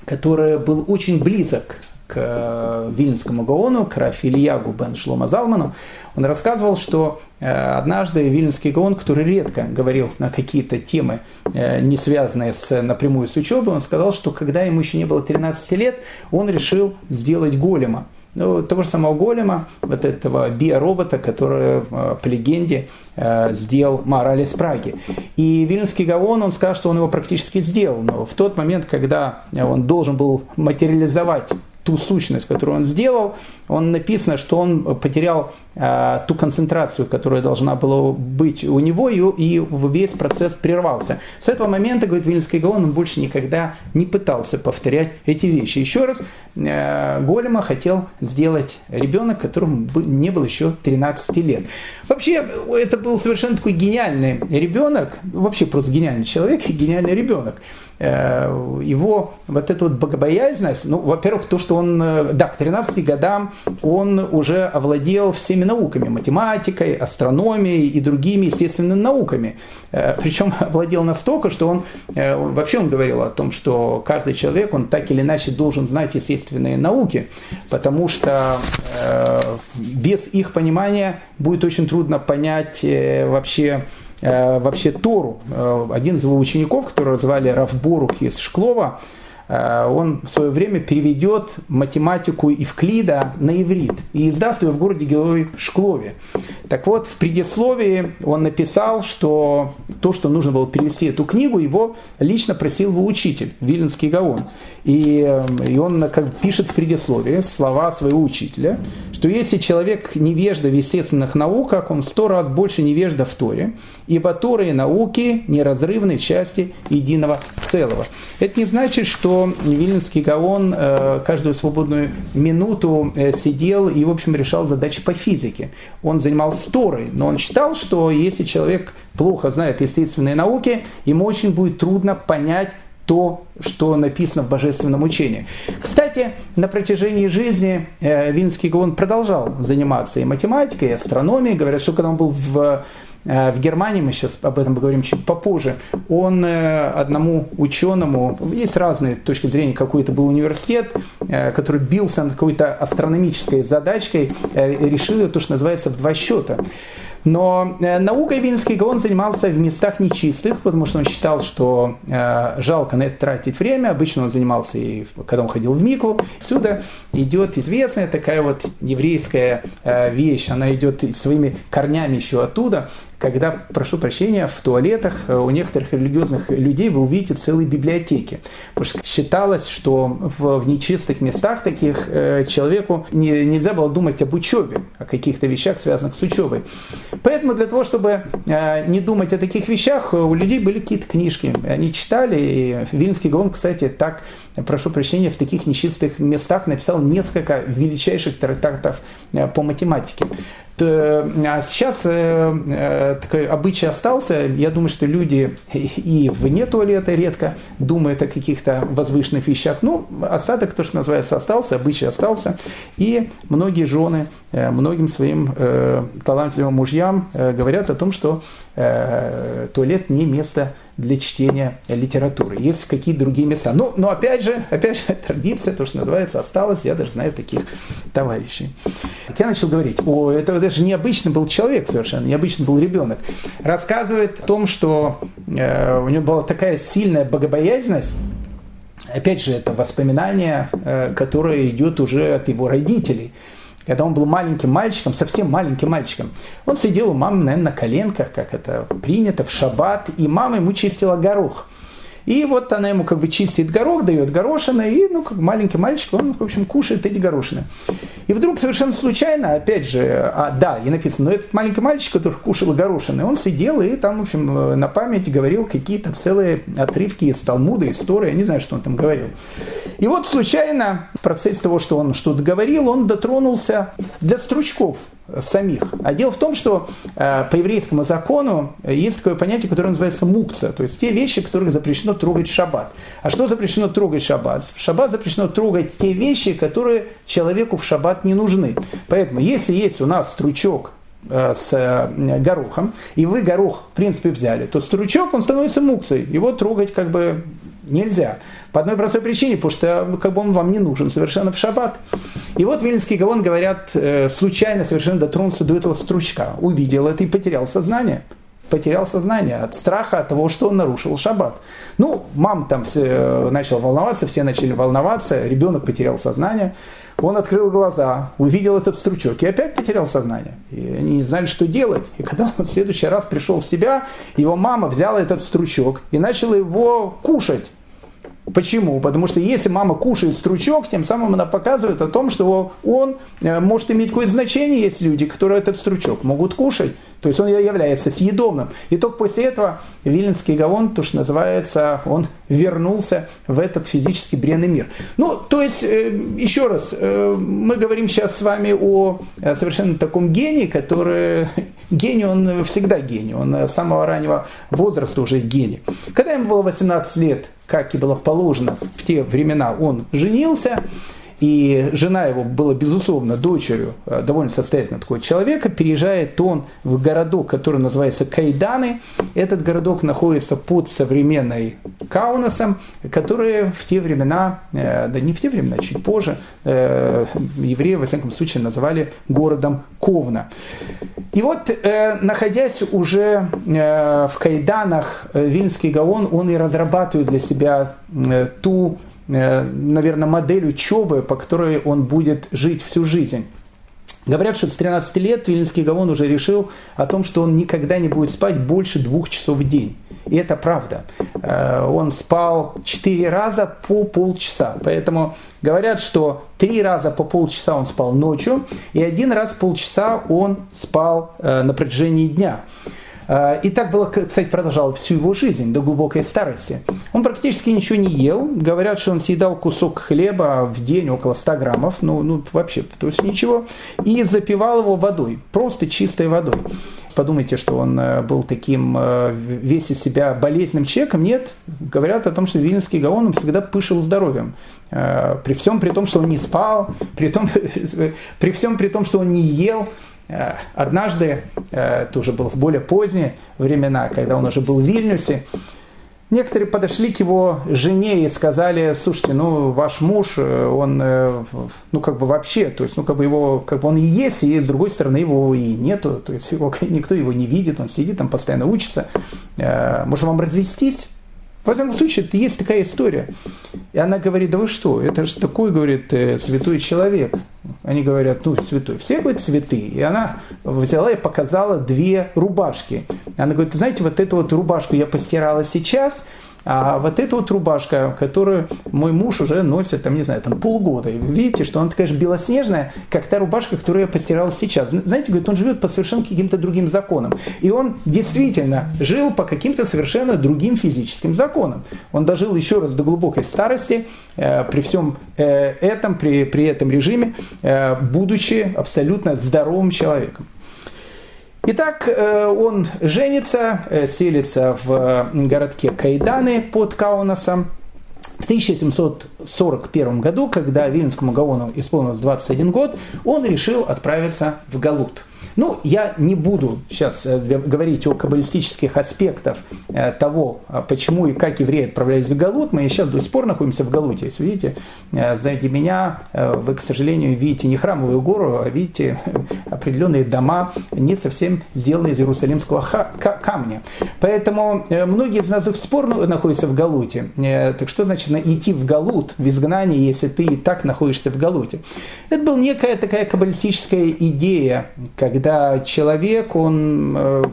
который был очень близок к э, Вильнскому Гаону, к Рафильягу бен Шлома Залману, он рассказывал, что э, однажды Вильнский Гаон, который редко говорил на какие-то темы, э, не связанные с, напрямую с учебой, он сказал, что когда ему еще не было 13 лет, он решил сделать голема. Ну, того же самого голема, вот этого биоробота, который по легенде сделал Мораль из Праги. И Вильнский Гаон, он сказал, что он его практически сделал, но в тот момент, когда он должен был материализовать ту сущность, которую он сделал, он написано, что он потерял э, ту концентрацию, которая должна была быть у него, и, и весь процесс прервался. С этого момента, говорит Вильнский Гаон, он больше никогда не пытался повторять эти вещи. Еще раз, э, Голема хотел сделать ребенок, которому не было еще 13 лет. Вообще, это был совершенно такой гениальный ребенок, вообще просто гениальный человек и гениальный ребенок. Э, его вот эта вот богобоязненность, ну, во-первых, то, что он, э, да, к 13 годам он уже овладел всеми науками, математикой, астрономией и другими естественными науками. Э, Причем овладел настолько, что он, вообще он говорил о том, что каждый человек, он так или иначе должен знать естественные науки, потому что без их понимания будет очень трудно понять вообще Э, вообще Тору. Э, один из его учеников, которого звали Рафборух из Шклова, Э, он в свое время переведет математику Евклида на иврит и издаст ее в городе Герой Шклове. Так вот, в предисловии он написал, что то, что нужно было перевести эту книгу, его лично просил его учитель, Виленский Гаон. И, э, и он как пишет в предисловии слова своего учителя, что если человек невежда в естественных науках, он сто раз больше невежда в Торе, ибо Торы и науки неразрывные части единого целого. Это не значит, что Вильнинский Гаон э, каждую свободную минуту э, сидел и, в общем, решал задачи по физике. Он занимался Торой, но он считал, что если человек плохо знает естественные науки, ему очень будет трудно понять то, что написано в божественном учении. Кстати, на протяжении жизни э, Вильнский Гаон продолжал заниматься и математикой, и астрономией. Говорят, что когда он был в в Германии, мы сейчас об этом поговорим чуть попозже, он э, одному ученому, есть разные точки зрения, какой это был университет, э, который бился над какой-то астрономической задачкой, решил то, что называется, в два счета. Но э, наукой Вильнский Гаон занимался в местах нечистых, потому что он считал, что э, жалко на это тратить время. Обычно он занимался и когда он ходил в Мику. Отсюда идет известная такая вот еврейская э, вещь. Она идет своими корнями еще оттуда когда, прошу прощения, в туалетах э, у некоторых религиозных людей вы увидите целые библиотеки. Потому что считалось, что в, в нечистых местах таких э, человеку не, нельзя было думать об учебе, о каких-то вещах, связанных с учебой. Поэтому для того, чтобы э, не думать о таких вещах, у людей были какие-то книжки. Они читали, и Вильнский Гаон, кстати, так, прошу прощения, в таких нечистых местах написал несколько величайших трактатов по математике. А сейчас э, э, такой обычай остался. Я думаю, что люди и вне туалета редко думают о каких-то возвышенных вещах. Ну, осадок, то, что называется, остался, обычай остался. И многие жены э, многим своим талантливым мужьям говорят о том, что туалет не место для чтения литературы. Есть какие-то другие места. Но, но опять же, опять же, традиция, то, что называется, осталась. Я даже знаю таких товарищей. Я начал говорить, о, это, это же необычный был человек совершенно, необычный был ребенок. Рассказывает о том, что э, у него была такая сильная богобоязненность, Опять же, это воспоминание, э, которое идет уже от его родителей когда он был маленьким мальчиком, совсем маленьким мальчиком, он сидел у мамы, наверное, на коленках, как это принято, в шаббат, и мама ему чистила горох. И вот она ему как бы чистит горох, дает горошины, и, ну, как маленький мальчик, он, в общем, кушает эти горошины. И вдруг совершенно случайно, опять же, а, да, и написано, но этот маленький мальчик, который кушал горошины, он сидел и там, в общем, на память говорил какие-то целые отрывки из Талмуда, истории, я не знаю, что он там говорил. И вот случайно, в процессе того, что он что-то говорил, он дотронулся для стручков самих. А дело в том, что э, по еврейскому закону есть такое понятие, которое называется мукца, то есть те вещи, которых запрещено трогать в шаббат. А что запрещено трогать в шаббат? В шаббат запрещено трогать те вещи, которые человеку в шаббат не нужны. Поэтому, если есть у нас стручок э, с э, горохом, и вы горох, в принципе, взяли, то стручок, он становится мукцией. Его трогать как бы нельзя. По одной простой причине, потому что как бы он вам не нужен совершенно в шаббат. И вот Вильнский Гаон, говорят, э, случайно совершенно дотронулся до этого стручка, увидел это и потерял сознание. Потерял сознание от страха, от того, что он нарушил шаббат. Ну, мам там все, э, начал волноваться, все начали волноваться, ребенок потерял сознание. Он открыл глаза, увидел этот стручок и опять потерял сознание. И они не знали, что делать. И когда он в следующий раз пришел в себя, его мама взяла этот стручок и начала его кушать. Почему? Потому что если мама кушает стручок, тем самым она показывает о том, что он э, может иметь какое-то значение. Есть люди, которые этот стручок могут кушать. То есть он является съедобным. И только после этого Виленский Гаон, то, что называется, он вернулся в этот физически бренный мир. Ну, то есть, э, еще раз, э, мы говорим сейчас с вами о совершенно таком гении, который... Гений, он всегда гений, он с самого раннего возраста уже гений. Когда ему было 18 лет, как и было положено в те времена, он женился, и жена его была, безусловно, дочерью э, довольно состоятельного такого человека. Переезжает он в городок, который называется Кайданы. Этот городок находится под современной Каунасом, который в те времена, э, да не в те времена, чуть позже, э, евреи, во всяком случае, называли городом Ковна. И вот, находясь уже в Кайданах, Вильнский Гаон, он и разрабатывает для себя ту наверное, модель учебы, по которой он будет жить всю жизнь. Говорят, что с 13 лет Вильнский Гаон уже решил о том, что он никогда не будет спать больше двух часов в день. И это правда. Э, он спал четыре раза по полчаса. Поэтому говорят, что три раза по полчаса он спал ночью, и один раз полчаса он спал э, на протяжении дня. Э, и так было, кстати, продолжал всю его жизнь, до глубокой старости. Он практически ничего не ел. Говорят, что он съедал кусок хлеба в день около 100 граммов. Ну, ну вообще, то есть ничего. И запивал его водой, просто чистой водой. Подумайте, что он э, был таким э, весь из себя болезненным человеком. Нет, говорят о том, что Вильнский Гаон он всегда пышил здоровьем. При всем при том, что он не спал, при, том, при всем при том, что он не ел, однажды, это уже было в более поздние времена, когда он уже был в Вильнюсе, Некоторые подошли к его жене и сказали, слушайте, ну ваш муж, он, ну как бы вообще, то есть, ну как бы его, как бы он и есть, и с другой стороны его и нету, то есть его, никто его не видит, он сидит там постоянно учится. Может вам развестись? В этом случае есть такая история. И она говорит, да вы что, это же такой, говорит, э, святой человек. Они говорят, ну, святой. Все, говорят, святые. И она взяла и показала две рубашки. Она говорит, знаете, вот эту вот рубашку я постирала сейчас, а вот эта вот рубашка, которую мой муж уже носит, там, не знаю, там полгода. И видите, что она такая же белоснежная, как та рубашка, которую я постирал сейчас. Знаете, говорит, он живет по совершенно каким-то другим законам. И он действительно жил по каким-то совершенно другим физическим законам. Он дожил еще раз до глубокой старости, э, при всем э, этом, при, при этом режиме, э, будучи абсолютно здоровым человеком. Итак, э, он женится, э, селится в городке Кайданы под Каунасом. В 1741 году, когда Вильнскому Гаону исполнилось 21 год, он решил отправиться в Галут – ну, я не буду сейчас э, говорить о каббалистических аспектах э, того, а почему и как евреи отправлялись в Галут. Мы сейчас до сих пор находимся в Галуте. Если видите, э, сзади меня вы, к сожалению, видите не храмовую гору, а видите определенные дома, не совсем сделанные из иерусалимского камня. Поэтому многие из нас до сих пор находятся в Галуте. Так что значит идти в Галут, в изгнание, если ты и так находишься в Галуте? Это была некая такая каббалистическая идея, когда человек, он э,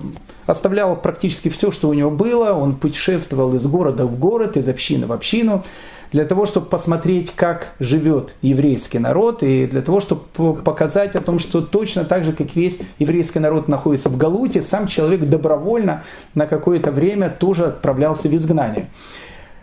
оставлял практически все, что у него было, он путешествовал из города в город, из общины в общину, для того, чтобы посмотреть, как живет еврейский народ, и для того, чтобы показать о том, что точно так же, как весь еврейский народ находится в Галуте, сам человек добровольно на какое-то время тоже отправлялся в изгнание.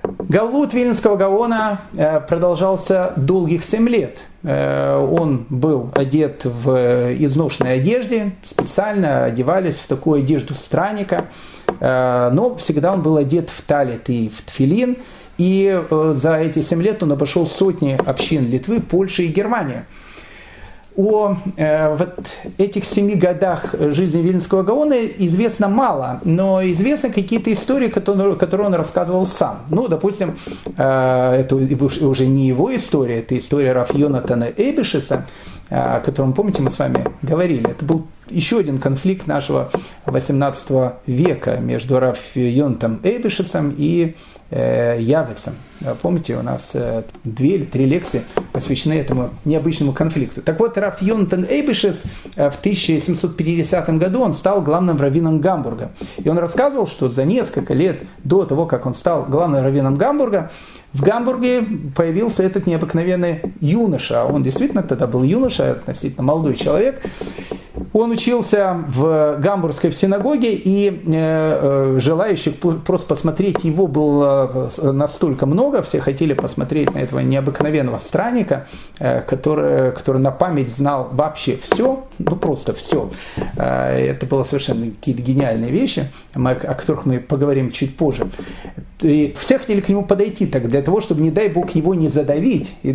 Галут Вильнского Гаона э, продолжался долгих семь лет. Э, он был одет в изношенной одежде, специально одевались в такую одежду странника, э, но всегда он был одет в талит и в тфилин, и за эти семь лет он обошел сотни общин Литвы, Польши и Германии – о э, вот этих семи годах жизни Вильнского Гаона известно мало, но известны какие-то истории, которые, которые он рассказывал сам. Ну, допустим, э, это уже не его история, это история Раф Йонатана Эбишеса, э, о котором, помните, мы с вами говорили. Это был еще один конфликт нашего 18 века между Раф Йонтом Эбишесом и э, Явицем. Помните, у нас э, две или три лекции посвящены этому необычному конфликту. Так вот, Раф Йонтон Эйбишес э, в 1750 году он стал главным раввином Гамбурга. И он рассказывал, что за несколько лет до того, как он стал главным раввином Гамбурга, в Гамбурге появился этот необыкновенный юноша. Он действительно тогда был юноша, относительно молодой человек. Он учился в Гамбургской синагоге, и э, э, желающих просто посмотреть его было э, настолько много, все хотели посмотреть на этого необыкновенного странника, который, который на память знал вообще все, ну просто все. Это было совершенно какие-то гениальные вещи, о которых мы поговорим чуть позже. И все хотели к нему подойти так, для того, чтобы, не дай бог, его не задавить, и,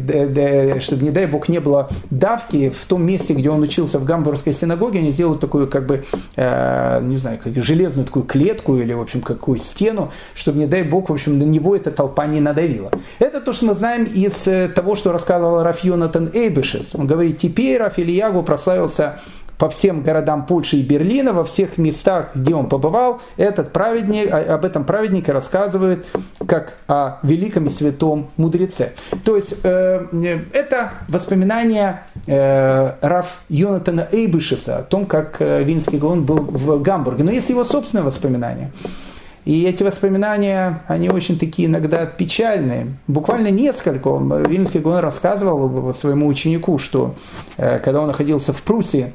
чтобы, не дай бог, не было давки в том месте, где он учился в Гамбургской синагоге, они сделают такую, как бы, э, не знаю, как железную такую клетку или, в общем, какую стену, чтобы, не дай бог, в общем, на него эта толпа не надавила. Это то, что мы знаем из э, того, что рассказывал Раф Йонатан Эйбешес. Он говорит, теперь Раф Ильягу прославился по всем городам Польши и Берлина, во всех местах, где он побывал, этот праведник, об этом праведнике рассказывает как о великом и святом мудреце. То есть э, это воспоминания э, Раф Йонатана Эйбышеса о том, как э, Вильнский Гаон был в Гамбурге. Но есть его собственные воспоминания. И эти воспоминания, они очень такие иногда печальные. Буквально несколько. Вильнский Гаон рассказывал своему ученику, что э, когда он находился в Пруссии,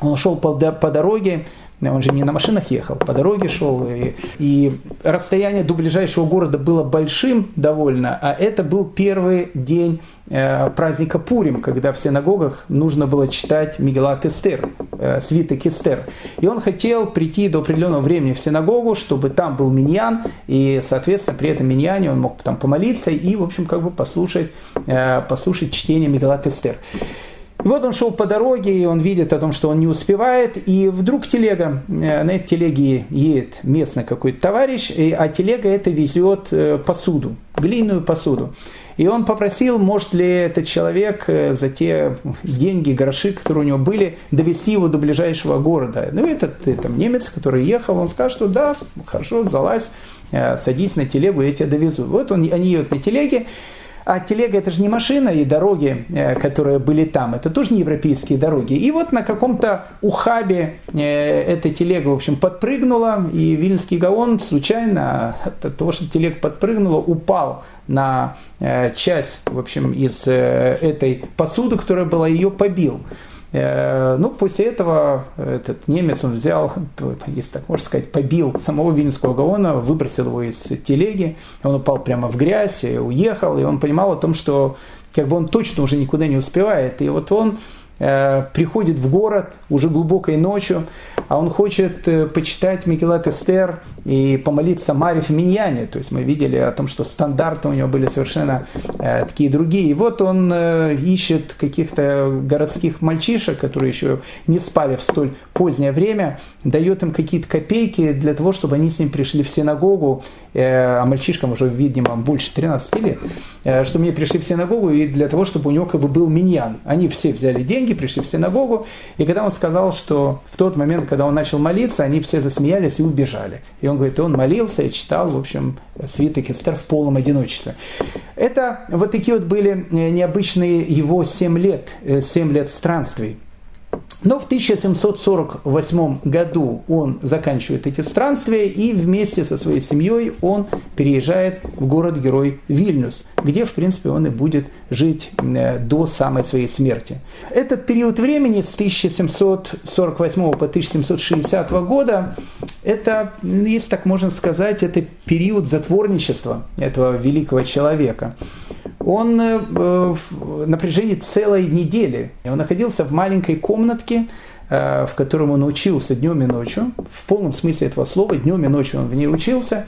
он шел по дороге, он же не на машинах ехал, по дороге шел, и, и расстояние до ближайшего города было большим довольно, а это был первый день э, праздника Пурим, когда в синагогах нужно было читать Мегелат Эстер, э, свиток Эстер. И он хотел прийти до определенного времени в синагогу, чтобы там был миньян, и, соответственно, при этом миньяне он мог там помолиться и, в общем, как бы послушать, э, послушать чтение Мегелат Эстер. И вот он шел по дороге, и он видит о том, что он не успевает, и вдруг телега, э, на этой телеге едет местный какой-то товарищ, а телега это везет э, посуду, глиняную посуду. И он попросил, может ли этот человек э, за те деньги, гроши, которые у него были, довести его до ближайшего города. Ну, этот там, немец, который ехал, он скажет, что да, хорошо, залазь, садись на телегу, я тебя довезу. Вот он, они едут на телеге, а телега это же не машина, и дороги, э, которые были там, это тоже не европейские дороги. И вот на каком-то ухабе э, эта телега, в общем, подпрыгнула, и Вильнский Гаон случайно от того, что телега подпрыгнула, упал на э, часть, в общем, из этой посуды, которая была, ее побил. Э, ну, после этого этот немец, он взял, если так можно сказать, побил самого Вильнюсского Гаона, выбросил его из телеги, он упал прямо в грязь, уехал, и он понимал о том, что как бы он точно уже никуда не успевает. И вот он Э, приходит в город уже глубокой ночью, а он хочет э, почитать Микелат Эстер и помолиться Маре в Миньяне. То есть мы видели о том, что стандарты у него были совершенно э, такие другие. И вот он ищет каких-то городских мальчишек, которые еще не спали в столь позднее время, дает им какие-то копейки для того, чтобы они с ним пришли в синагогу, а мальчишкам уже, видимо, больше 13 лет, чтобы они пришли в синагогу и для того, чтобы у него как бы был миньян. Они все взяли деньги, деньги, пришли в синагогу, и когда он сказал, что в тот момент, когда он начал молиться, они все засмеялись и убежали. И он говорит, он молился и читал, в общем, свиток Эстер в полном одиночестве. Это вот такие вот были э, необычные его 7 лет, 7 э, лет странствий. Но в 1748 году он заканчивает эти странствия и вместе со своей семьей он переезжает в город-герой Вильнюс, где, в принципе, он и будет жить э, до самой своей смерти. Этот период времени с 1748 по 1760 года, это, если так можно сказать, это период затворничества этого великого человека он э, на протяжении целой недели, он находился в маленькой комнатке, э, в котором он учился днем и ночью, в полном смысле этого слова, днем и ночью он в ней учился.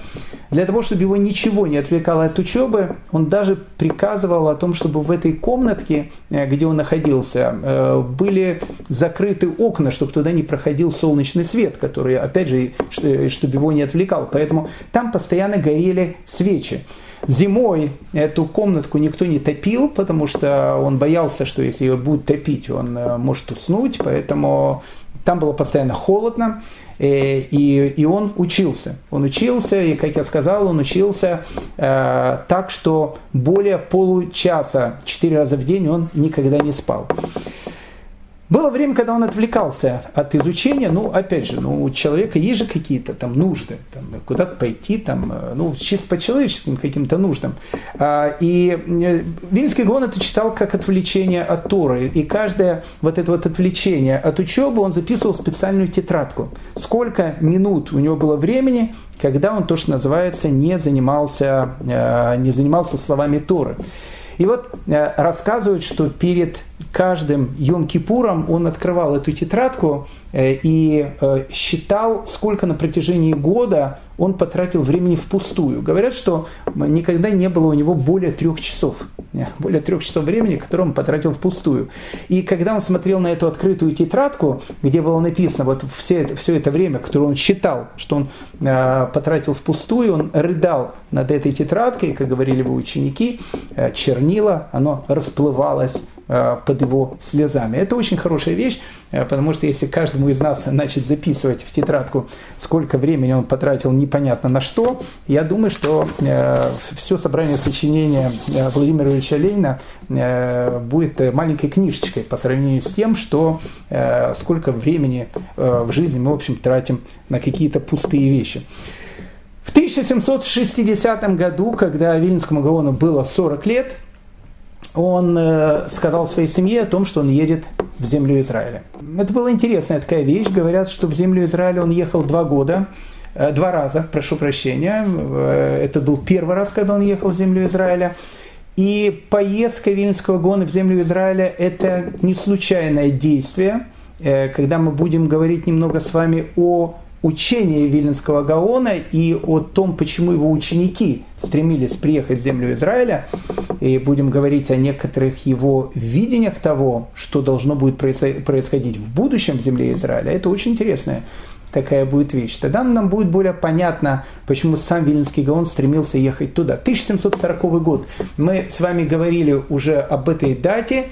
Для того, чтобы его ничего не отвлекало от учебы, он даже приказывал о том, чтобы в этой комнатке, э, где он находился, были закрыты окна, чтобы туда не проходил солнечный свет, который, опять же, чтобы его не отвлекал. Поэтому там постоянно горели свечи. Зимой эту комнатку никто не топил, потому что он боялся, что если ее будут топить, он э, может уснуть, поэтому там было постоянно холодно, э, и, и он учился. Он учился, и, как я сказал, он учился э, так, что более получаса, четыре раза в день он никогда не спал. Было время, когда он отвлекался от изучения, ну, опять же, ну, у человека есть же какие-то там нужды, там, куда-то пойти, там, э, ну, чисто по человеческим каким-то нуждам. А, и э, Вильнский Гон это читал как отвлечение от Торы, и каждое вот это вот отвлечение от учебы он записывал в специальную тетрадку. Сколько минут у него было времени, когда он то, что называется, не занимался, э, не занимался словами Торы. И вот рассказывают, что перед каждым Йом-Кипуром он открывал эту тетрадку э, и э, считал, сколько на протяжении года он потратил времени впустую. Говорят, что никогда не было у него более трех часов. Э, более трех часов времени, которое он потратил впустую. И когда он смотрел на эту открытую тетрадку, где было написано вот все, все это время, которое он считал, что он потратил впустую, он рыдал над этой тетрадкой, как говорили его ученики, чернила, оно расплывалось Э, под его слезами. Это очень хорошая вещь, э, потому что если каждому из нас начать записывать в тетрадку, сколько времени он потратил непонятно на что, я думаю, что э, все собрание сочинения Владимира Ильича Ленина будет маленькой книжечкой по сравнению с тем, что сколько времени в жизни мы, в общем, тратим на какие-то пустые вещи. В 1760 году, когда Вильнинскому Гаону было 40 лет, он э, сказал своей семье о том, что он едет в землю Израиля. Это была интересная такая вещь. Говорят, что в землю Израиля он ехал два года, э, два раза, прошу прощения. Э, это был первый раз, когда он ехал в землю Израиля. И поездка Вильнского гона в землю Израиля – это не случайное действие. Когда мы будем говорить немного с вами о учение Виленского Гаона и о том, почему его ученики стремились приехать в землю Израиля, и будем говорить о некоторых его видениях того, что должно будет происходить в будущем в земле Израиля, это очень интересная такая будет вещь. Тогда нам будет более понятно, почему сам Виленский Гаон стремился ехать туда. 1740 год. Мы с вами говорили уже об этой дате,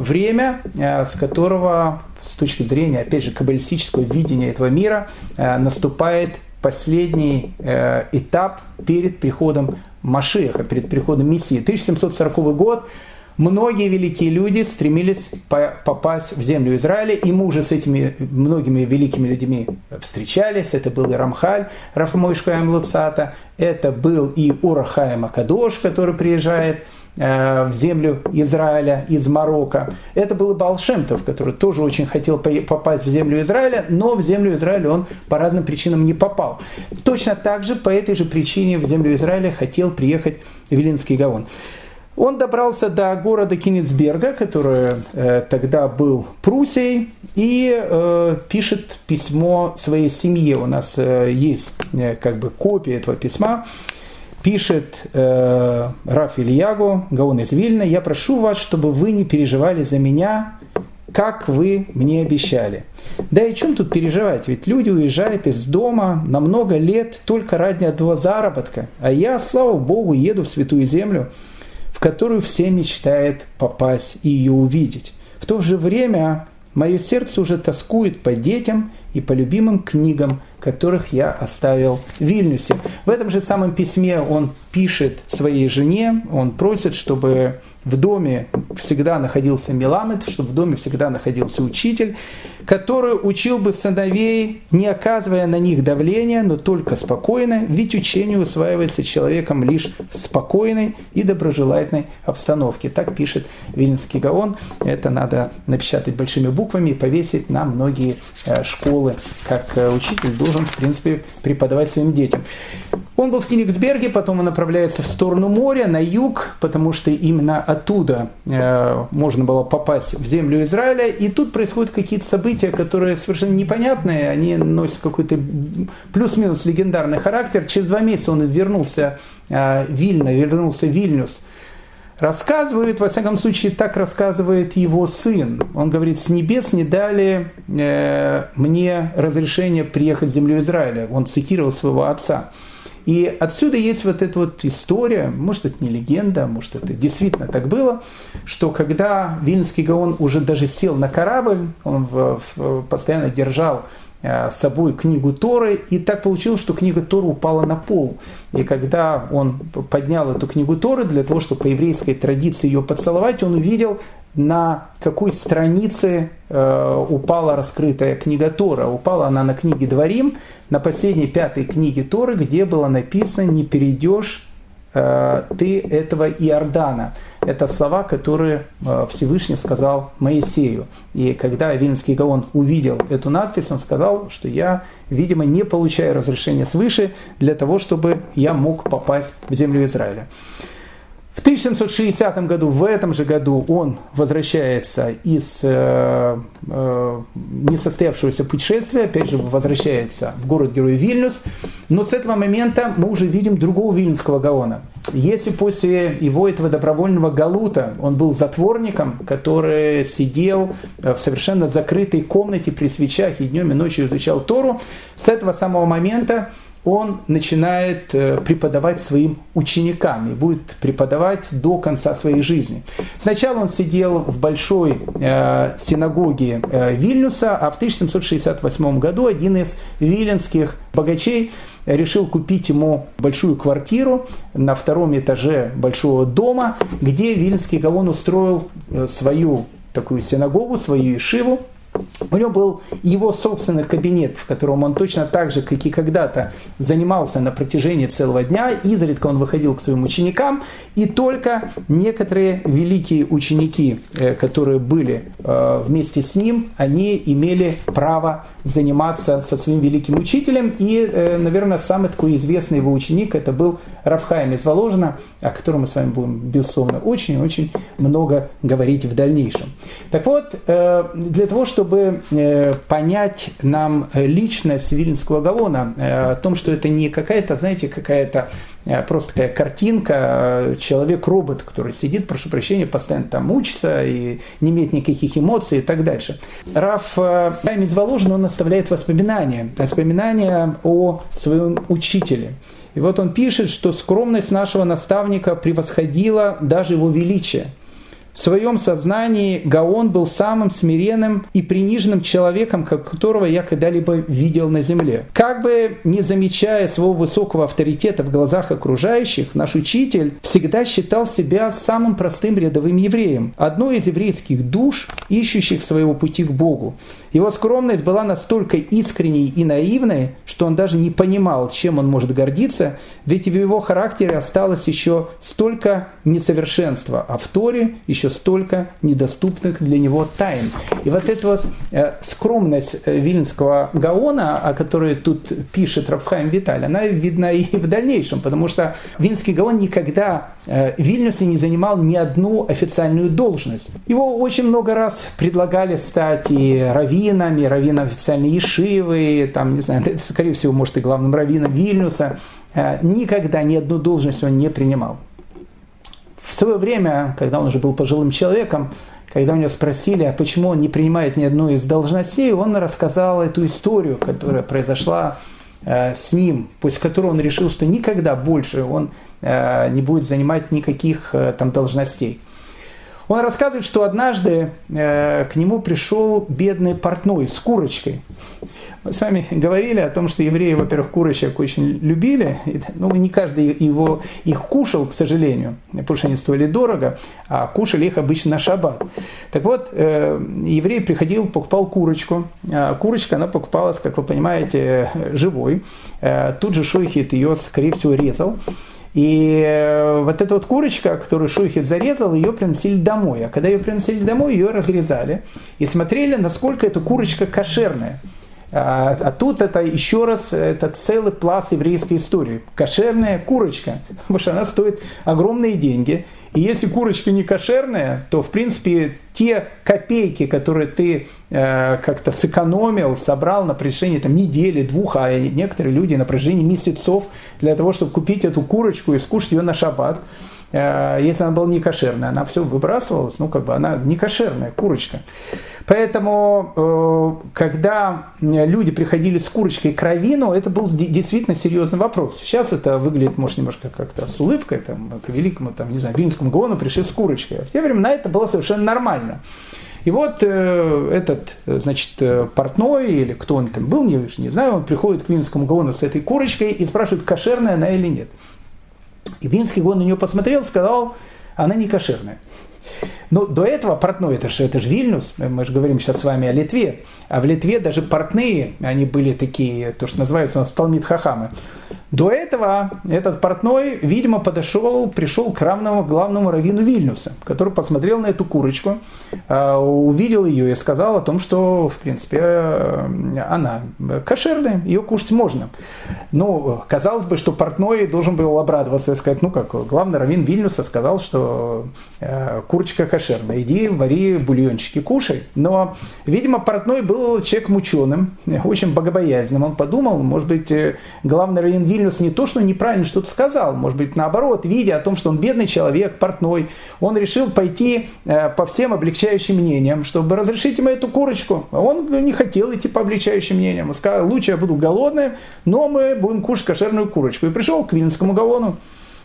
время, э, с которого с точки зрения, опять же, каббалистического видения этого мира, э, наступает последний э, этап перед приходом Машеха, перед приходом Мессии. 1740 год. Многие великие люди стремились попасть в землю Израиля, и мы уже с этими многими великими людьми встречались. Это был и Рамхаль, Рафмой Шхаем Луцата, это был и Урахаем Акадош, который приезжает – в землю Израиля из Марокко. Это был и Балшемтов, который тоже очень хотел попасть в землю Израиля, но в землю Израиля он по разным причинам не попал. Точно так же, по этой же причине в землю Израиля хотел приехать Вилинский Гаон. Он добрался до города Кенигсберга, который э, тогда был Пруссией, и э, пишет письмо своей семье. У нас э, есть э, как бы копия этого письма пишет э, Раф Ильягу, Гаон из Вильна, «Я прошу вас, чтобы вы не переживали за меня, как вы мне обещали. Да и чем тут переживать? Ведь люди уезжают из дома на много лет только ради одного заработка, а я, слава Богу, еду в Святую Землю, в которую все мечтают попасть и ее увидеть. В то же время мое сердце уже тоскует по детям и по любимым книгам, которых я оставил в Вильнюсе. В этом же самом письме он пишет своей жене, он просит, чтобы в доме всегда находился Меламед, чтобы в доме всегда находился учитель, который учил бы сыновей, не оказывая на них давления, но только спокойно, ведь учение усваивается человеком лишь в спокойной и доброжелательной обстановке. Так пишет Вильнинский Гаон. Это надо напечатать большими буквами и повесить на многие э, школы, как э, учитель должен, в принципе, преподавать своим детям. Он был в Кенигсберге, потом он направляется в сторону моря, на юг, потому что именно оттуда э, можно было попасть в землю Израиля. И тут происходят какие-то события, которые совершенно непонятные, они носят какой-то плюс-минус легендарный характер. Через два месяца он вернулся э, в Вильно, вернулся в Вильнюс. Рассказывает, во всяком случае, так рассказывает его сын. Он говорит, с небес не дали э, мне разрешение приехать в землю Израиля. Он цитировал своего отца. И отсюда есть вот эта вот история, может это не легенда, может это действительно так было, что когда Вильнский Гаон уже даже сел на корабль, он в, в, постоянно держал э, с собой книгу Торы, и так получилось, что книга Торы упала на пол. И когда он поднял эту книгу Торы для того, чтобы по еврейской традиции ее поцеловать, он увидел на какой странице э, упала раскрытая книга Тора. Упала она на книге Дворим, на последней пятой книге Торы, где было написано «Не перейдешь э, ты этого Иордана». Это слова, которые э, Всевышний сказал Моисею. И когда Вильнский Гаон увидел эту надпись, он сказал, что я, видимо, не получаю разрешения свыше для того, чтобы я мог попасть в землю Израиля. В 1760 году, в этом же году, он возвращается из э, э, несостоявшегося путешествия, опять же, возвращается в город-герой Вильнюс, но с этого момента мы уже видим другого вильнюсского Гаона. Если после его этого добровольного галута он был затворником, который сидел в совершенно закрытой комнате при свечах и днем и ночью изучал Тору, с этого самого момента он начинает э, преподавать своим ученикам и будет преподавать до конца своей жизни. Сначала он сидел в большой э, синагоге э, Вильнюса, а в 1768 году один из виленских богачей решил купить ему большую квартиру на втором этаже большого дома, где Вильнский Гаон устроил свою такую синагогу, свою ишиву, у него был его собственный кабинет, в котором он точно так же, как и когда-то, занимался на протяжении целого дня. Изредка он выходил к своим ученикам, и только некоторые великие ученики, э, которые были э, вместе с ним, они имели право заниматься со своим великим учителем. И, э, наверное, самый такой известный его ученик это был Рафхайм из Воложина, о котором мы с вами будем, безусловно, очень-очень много говорить в дальнейшем. Так вот, для того, чтобы чтобы э, понять нам личность Вильнского Гаона, о том, что это не какая-то, знаете, какая-то просто такая картинка, человек-робот, который сидит, прошу прощения, постоянно там учится и не имеет никаких эмоций и так дальше. Раф Хайм из Воложина, он оставляет воспоминания, воспоминания о своем учителе. И вот он пишет, что скромность нашего наставника превосходила даже его величие – в своем сознании Гаон был самым смиренным и приниженным человеком, которого я когда-либо видел на земле. Как бы не замечая своего высокого авторитета в глазах окружающих, наш учитель всегда считал себя самым простым рядовым евреем, одной из еврейских душ, ищущих своего пути к Богу. Его скромность была настолько искренней и наивной, что он даже не понимал, чем он может гордиться, ведь в его характере осталось еще столько несовершенства, а в Торе еще столько недоступных для него тайн. И вот эта вот э, скромность э, Вильнского Гаона, о которой тут пишет Рафхайм Виталь, она видна и в дальнейшем, потому что Вильнский Гаон никогда в Вильнюсе не занимал ни одну официальную должность. Его очень много раз предлагали стать и раввинами, раввином официальной Ешивы, там, не знаю, скорее всего, может, и главным раввином Вильнюса. Э, никогда ни одну должность он не принимал. В свое время, когда он уже был пожилым человеком, когда у него спросили, а почему он не принимает ни одну из должностей, он рассказал эту историю, которая произошла э, с ним, после которой он решил, что никогда больше он э, не будет занимать никаких там должностей. Он рассказывает, что однажды э, к нему пришел бедный портной с курочкой. Мы с вами говорили о том, что евреи, во-первых, курочек очень любили. Ну, не каждый его, их кушал, к сожалению, потому что они стоили дорого, а кушали их обычно на шаббат. Так вот, э, еврей приходил, покупал курочку. А курочка, она покупалась, как вы понимаете, живой. Э, тут же Шойхит ее, скорее всего, резал. И э, вот эта вот курочка, которую Шухит зарезал, ее приносили домой. А когда ее приносили домой, ее разрезали и смотрели, насколько эта курочка кошерная. А, а тут это еще раз, это целый пласт еврейской истории. Кошерная курочка, потому что она стоит огромные деньги. И если курочка не кошерная, то, в принципе, те копейки, которые ты э, как-то сэкономил, собрал на протяжении там, недели, двух, а некоторые люди на протяжении месяцев для того, чтобы купить эту курочку и скушать ее на шаббат, если она была не кошерная, она все выбрасывалась, ну, как бы она не кошерная, курочка. Поэтому, э, когда люди приходили с курочкой к равину, это был действительно серьезный вопрос. Сейчас это выглядит, может, немножко как-то с улыбкой, там, к великому, там, не знаю, Вильнскому Гону пришли с курочкой. В те времена это было совершенно нормально. И вот э, этот, значит, портной или кто он там был, не, не знаю, он приходит к Винскому Гаону с этой курочкой и спрашивает, кошерная она или нет. И Винский Гаон на нее посмотрел, сказал, она не кошерная. Ну, до этого портной, это же, это же Вильнюс, мы же говорим сейчас с вами о Литве, а в Литве даже портные, они были такие, то, что называются у нас Талмит. До этого этот портной, видимо, подошел, пришел к равному главному раввину Вильнюса, который посмотрел на эту курочку, а, увидел ее и сказал о том, что, в принципе, э, она кошерная, ее кушать можно. Ну, казалось бы, что портной должен был обрадоваться и сказать, ну как, главный раввин Вильнюса сказал, что э, курочка кошерная, иди вари бульончики, кушай. Но, видимо, портной был человеком ученым, очень богобоязненным. Он подумал, может быть, э, главный раввин Вильнюса Вильнюс не то, что неправильно что-то сказал, может быть, наоборот, видя о том, что он бедный человек, портной, он решил пойти э, по всем облегчающим мнениям, чтобы разрешить ему эту курочку. Он не хотел идти по облегчающим мнениям. Он сказал, лучше я буду голодным, но мы будем кушать кошерную курочку. И пришел к Вильнскому Гавону.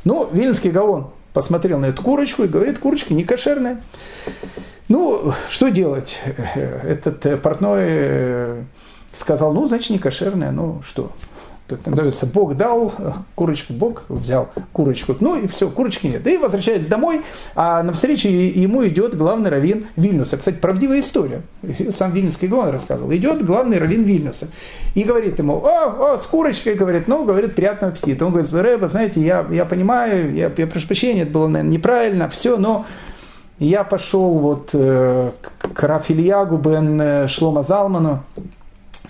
Ну, Вильнский Гавон посмотрел на эту курочку и говорит, курочка не кошерная. Ну, что делать? Этот э, портной э, сказал, ну, значит, не кошерная, ну, что? Это называется, Бог дал курочку, Бог взял курочку, ну и все, курочки нет. И возвращается домой, а на встречу ему идет главный раввин Вильнюса. Кстати, правдивая история. Сам Вильнюсский Гон рассказывал. Идет главный раввин Вильнюса и говорит ему, о, о, с курочкой, говорит, ну, говорит, приятного аппетита. Он говорит, Рэба, знаете, я, я понимаю, я, я прошу прощения, это было, наверное, неправильно, все, но я пошел вот э, к Рафильягу бен э, Шлома Залману,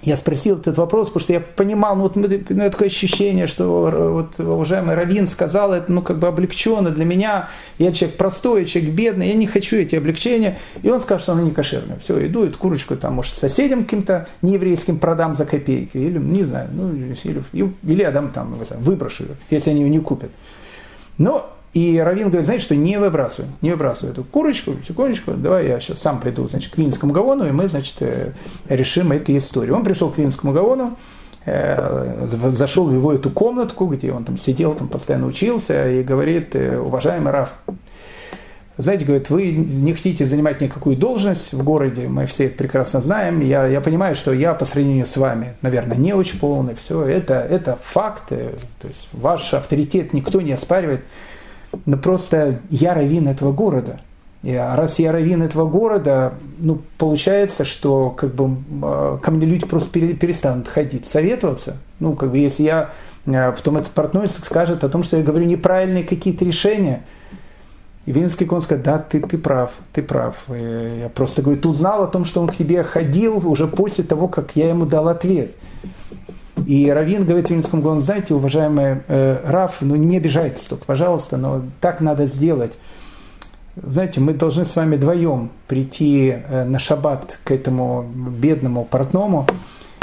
я спросил этот вопрос, потому что я понимал, ну, вот ну, такое ощущение, что вот, уважаемый Равин сказал, это ну, как бы облегченно для меня, я человек простой, человек бедный, я не хочу эти облегчения, и он сказал, что оно не кошерное. Все, иду эту курочку, там, может, соседям каким-то нееврейским продам за копейки, или, не знаю, ну, или, или я дам там, выброшу ее, если они ее не купят. Но и Равин говорит, знаете, что не выбрасывай, не выбрасывай эту курочку, секундочку, давай я сейчас сам пойду, значит, к Вильнскому Гавону, и мы, значит, э, решим эту историю. Он пришел к Вильнскому Гавону, э, зашел в его эту комнатку, где он там сидел, там постоянно учился, и говорит, э, уважаемый Раф, знаете, говорит, вы не хотите занимать никакую должность в городе, мы все это прекрасно знаем, я, я понимаю, что я по сравнению с вами, наверное, не очень полный, все, это, это факты, то есть ваш авторитет никто не оспаривает, но просто я раввин этого города. И раз я раввин этого города, ну, получается, что как бы а, ко мне люди просто перестанут ходить, советоваться. Ну, как бы если я а, потом этот портной скажет о том, что я говорю неправильные какие-то решения, и Вильнинский кон скажет, да, ты, ты прав, ты прав. И я просто говорю, ты узнал о том, что он к тебе ходил уже после того, как я ему дал ответ. И Равин говорит Вильнинскому Гаону, знаете, уважаемый э, Раф, ну не обижайтесь только, пожалуйста, но так надо сделать. Знаете, мы должны с вами вдвоем прийти э, на шаббат к этому бедному портному,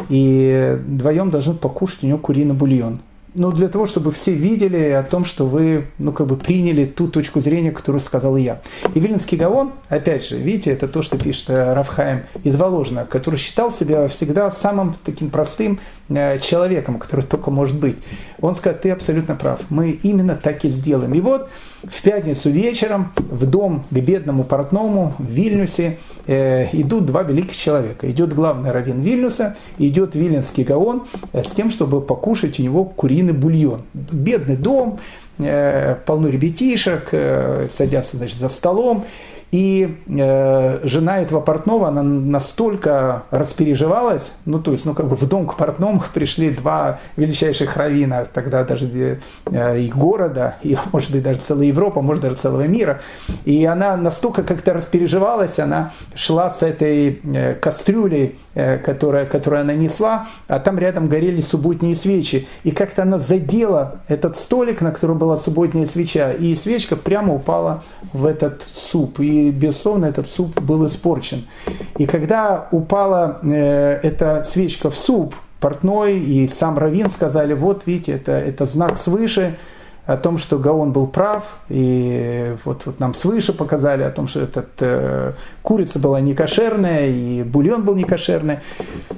и вдвоем должны покушать у него куриный бульон ну, для того, чтобы все видели о том, что вы, ну, как бы приняли ту точку зрения, которую сказал я. И Вильнинский Гаон, опять же, видите, это то, что пишет э, Рафхайм из Воложина, который считал себя всегда самым таким простым э, человеком, который только может быть. Он сказал, ты абсолютно прав, мы именно так и сделаем. И вот в пятницу вечером в дом к бедному портному в Вильнюсе э, идут два великих человека. Идет главный раввин Вильнюса, идет Вильнинский Гаон э, с тем, чтобы покушать у него куриный бульон. Бедный дом, э, полно ребятишек, э, садятся значит, за столом. И э, жена этого портного, она настолько распереживалась, ну то есть, ну как бы в дом к портному пришли два величайших равина, тогда даже э, и города, и может быть даже целая Европа, может даже целого мира. И она настолько как-то распереживалась, она шла с этой э, кастрюлей, э, которая, которую она несла, а там рядом горели субботние свечи. И как-то она задела этот столик, на котором была субботняя свеча, и свечка прямо упала в этот суп. И безусловно, этот суп был испорчен. И когда упала э, эта свечка в суп, портной и сам Равин сказали, вот видите, это, это знак свыше, о том, что Гаон был прав, и вот, вот нам свыше показали о том, что этот, э, курица была не кошерная, и бульон был не кошерный.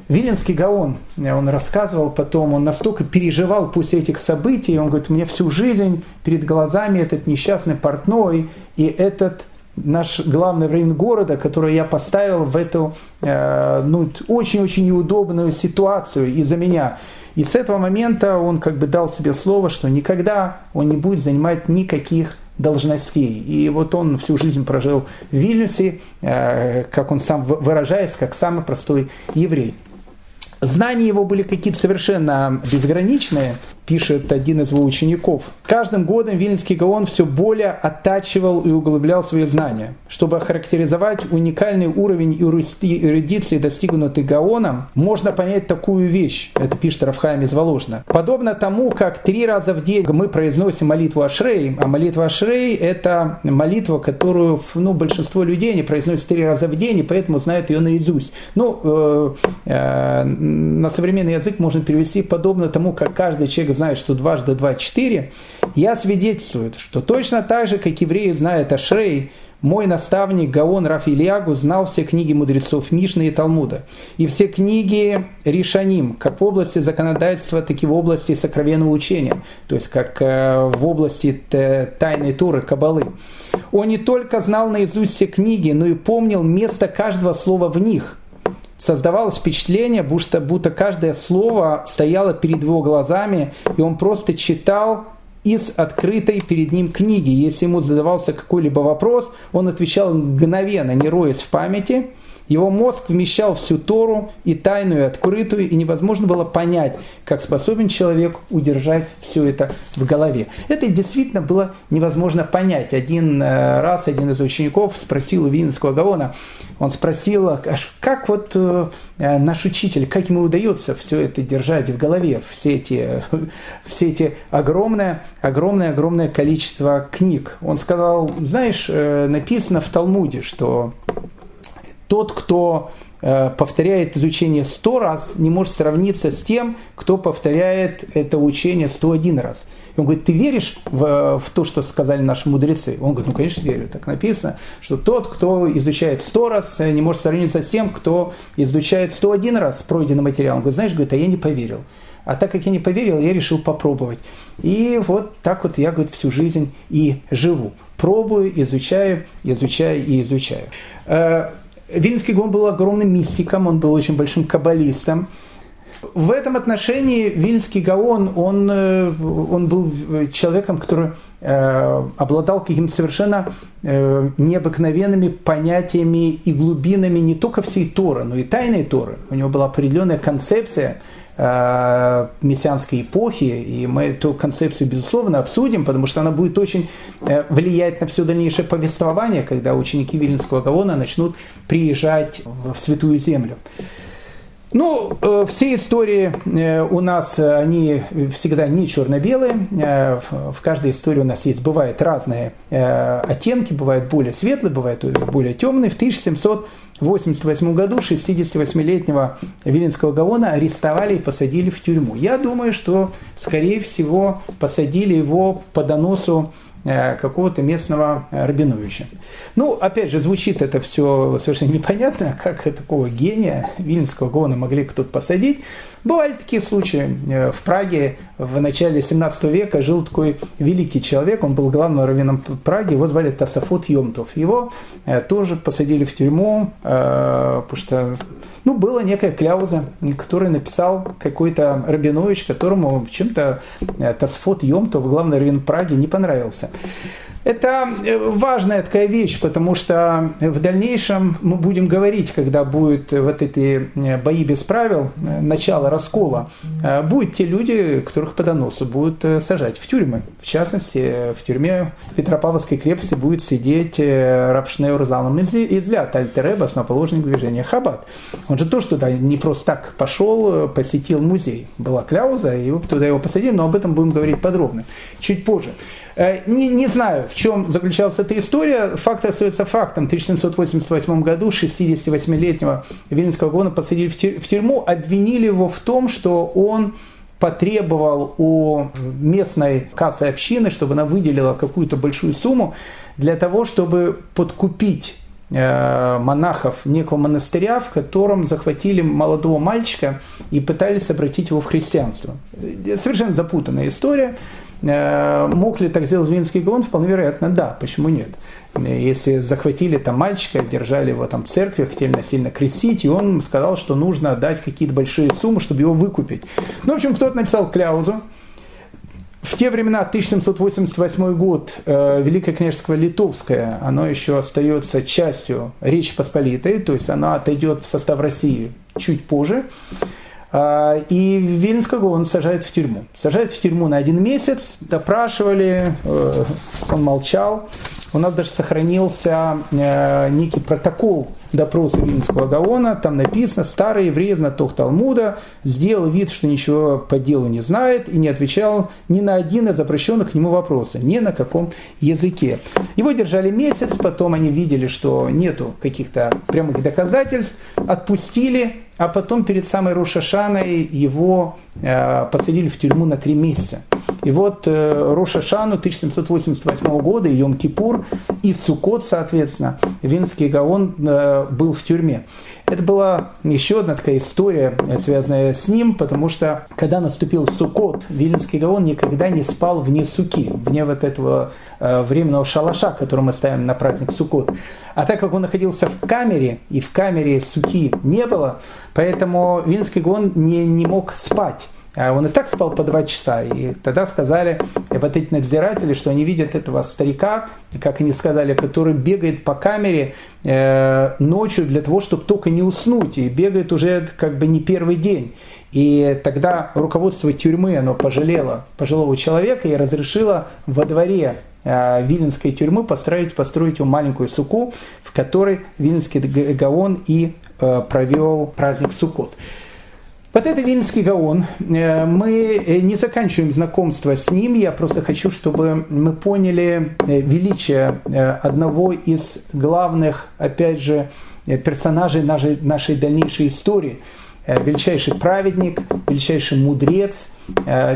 Виленский Гаон, он рассказывал потом, он настолько переживал после этих событий, он говорит, меня всю жизнь перед глазами этот несчастный портной и этот наш главный район города, который я поставил в эту э, ну, очень-очень неудобную ситуацию из-за меня. И с этого момента он как бы дал себе слово, что никогда он не будет занимать никаких должностей. И вот он всю жизнь прожил в Вильнюсе, э, как он сам выражается, как самый простой еврей. Знания его были какие-то совершенно безграничные, пишет один из его учеников. Каждым годом Вильнский Гаон все более оттачивал и углублял свои знания. Чтобы охарактеризовать уникальный уровень эрудиции, достигнутый Гаоном, можно понять такую вещь. Это пишет Рафхайм из Воложна. Подобно тому, как три раза в день мы произносим молитву Ашрей, а молитва Ашрей – это молитва, которую ну, большинство людей не произносят три раза в день, и поэтому знают ее наизусть. Ну, э, э, на современный язык можно перевести подобно тому, как каждый человек знает, что дважды два – четыре, я свидетельствую, что точно так же, как евреи знают Ашрей, мой наставник Гаон Рафильягу знал все книги мудрецов Мишны и Талмуда, и все книги Ришаним, как в области законодательства, так и в области сокровенного учения, то есть как э, в области тайной Туры, Кабалы. Он не только знал наизусть все книги, но и помнил место каждого слова в них – создавалось впечатление, будто, будто каждое слово стояло перед его глазами, и он просто читал из открытой перед ним книги. Если ему задавался какой-либо вопрос, он отвечал мгновенно, не роясь в памяти, Его мозг вмещал всю Тору, и тайную, и открытую, и невозможно было понять, как способен человек удержать все это в голове. Это действительно было невозможно понять. Один э, раз один из учеников спросил у Вильнюсского Гаона, он спросил, «А как вот э, наш учитель, как ему удается все это держать в голове, все эти, все эти огромное, огромное, огромное количество книг. Он сказал, знаешь, э, написано в Талмуде, что тот, кто э, повторяет изучение сто раз, не может сравниться с тем, кто повторяет это учение 101 раз. И он говорит, ты веришь в, в то, что сказали наши мудрецы? Он говорит, ну, конечно, верю. Так написано, что тот, кто изучает сто раз, не может сравниться с тем, кто изучает 101 раз пройденный материал. Он говорит, знаешь, говорит, а я не поверил. А так как я не поверил, я решил попробовать. И вот так вот я, говорит, всю жизнь и живу. Пробую, изучаю, изучаю и изучаю. Вильнюсский Гон был огромным мистиком, он был очень большим каббалистом. В этом отношении Вильнский Гаон, он, э, он был человеком, который э, обладал какими-то совершенно э, необыкновенными понятиями и глубинами не только всей Торы, но и тайной Торы. У него была определенная концепция мессианской эпохи, и мы эту концепцию, безусловно, обсудим, потому что она будет очень э, влиять на все дальнейшее повествование, когда ученики Вильнинского Гавона начнут приезжать в Святую Землю. Ну, э, все истории э, у нас, э, они всегда не черно-белые. В каждой истории у нас есть, бывают разные оттенки, бывают более светлые, бывают более темные. В 1788 году 68-летнего Виленского Гаона арестовали и посадили в тюрьму. Я думаю, что, скорее всего, посадили его по доносу какого-то местного Рабиновича. Ну, опять же, звучит это все совершенно непонятно, как такого гения Вильнского гона могли кто-то посадить. Бывали такие случаи. Э, в Праге в начале 17 века жил такой великий человек, он был главным раввином Праги, его звали Тасафот Йомтов. Его э, тоже посадили в тюрьму, потому что ну, была некая кляуза, которую написал какой-то Рабинович, которому чем-то Тасфот Йомтов, главный раввин Праги, не понравился. Это э, важная такая вещь, потому что в дальнейшем мы будем говорить, когда будет вот эти э, бои без правил, э, начало раскола, будут те люди, которых по доносу будут сажать в тюрьмы. В частности, в тюрьме Петропавловской крепости будет сидеть Рапшнеур Залом Излят, Альтереба, основоположник движения Хаббат. Он же тоже туда не просто так пошел, посетил музей. Была кляуза, и туда его посадили, но об этом будем говорить подробно чуть позже. Э, не, не знаю, в чем заключалась эта история. Факт остается фактом. В 1788 году 68-летнего Вильнинского гона посадили в тюрьму, обвинили его в том, что он потребовал у местной кассы общины, чтобы она выделила какую-то большую сумму для того, чтобы подкупить э, монахов некого монастыря, в котором захватили молодого мальчика и пытались обратить его в христианство. Совершенно запутанная история. Э, мог ли так сделать Винский Гаон? Вполне вероятно, да. Почему нет? Если захватили там мальчика, держали его там в церкви, хотели насильно крестить, и он сказал, что нужно отдать какие-то большие суммы, чтобы его выкупить. Ну, в общем, кто-то написал кляузу, в те времена, 1788 год, э, Великое княжество Литовское, оно еще остается частью Речи Посполитой, то есть оно отойдет в состав России чуть позже. А, и Вильнского он сажает в тюрьму. Сажает в тюрьму на один месяц, допрашивали, э, он молчал. У нас даже сохранился э, некий протокол допроса Вильнского Гаона. Там написано, старый еврей, знаток Талмуда, сделал вид, что ничего по делу не знает и не отвечал ни на один из обращенных к нему вопросов, ни на каком языке. Его держали месяц, потом они видели, что нету каких-то прямых доказательств, отпустили, а потом перед самой Рошашаной его э, посадили в тюрьму на три месяца. И вот э, Рошашану 1788 года, и Йом-Кипур, и Сукот, соответственно, Винский Гаон э, был в тюрьме. Это была еще одна такая история, э, связанная с ним, потому что когда наступил Сукот, Вильнский Гаон никогда не спал вне суки, вне вот этого временного шалаша, который мы ставим на праздник Сукот. А так как он находился в камере, и в камере суки не было, поэтому Вильнский Гаон не, не мог спать. А он и так спал по два часа. И тогда сказали вот эти надзиратели, что они видят этого старика, как они сказали, который бегает по камере э, ночью для того, чтобы только не уснуть. И бегает уже как бы не первый день. И тогда руководство тюрьмы, оно пожалело пожилого человека и разрешило во дворе э, Виленской тюрьмы построить, построить ему маленькую суку, в которой Виленский Гаон и э, провел праздник Суккот. Вот это Вильнский Гаон. Э, мы э, не заканчиваем знакомство с ним. Я просто хочу, чтобы мы поняли э, величие одного из главных, опять же, персонажей нашей, нашей дальнейшей истории. Величайший праведник, величайший мудрец,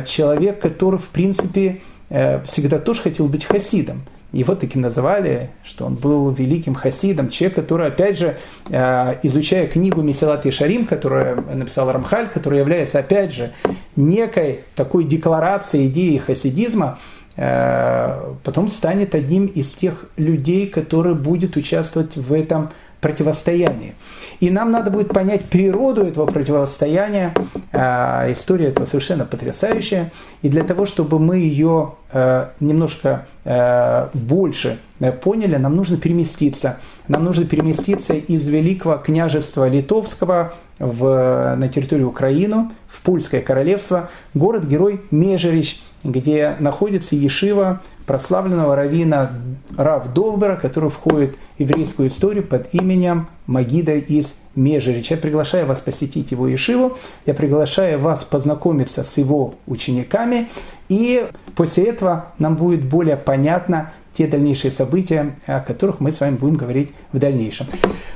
человек, который, в принципе, всегда тоже хотел быть хасидом. Его таки называли, что он был великим хасидом, человек, который, опять же, э, изучая книгу Месилат Шарим, которую написал Рамхаль, которая является, опять же, некой такой декларацией идеи хасидизма, э, потом станет одним из тех людей, который будет участвовать в этом противостоянии. И нам надо будет понять природу этого противостояния. А, история этого совершенно потрясающая. И для того, чтобы мы ее а, немножко а, больше поняли, нам нужно переместиться. Нам нужно переместиться из Великого княжества Литовского в, на территорию Украины, в Пульское королевство, город-герой Межерич, где находится Ешива прославленного равина Рав Довбера, который входит в еврейскую историю под именем Магида из Межерич. Я приглашаю вас посетить его Ешиву, я приглашаю вас познакомиться с его учениками, и после этого нам будет более понятно те дальнейшие события, о которых мы с вами будем говорить в дальнейшем.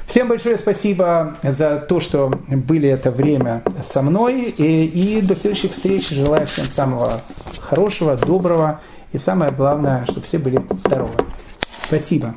Всем большое спасибо за то, что были это время со мной, и, и до следующих встреч. Желаю всем самого хорошего, доброго. И самое главное, чтобы все были здоровы. Спасибо.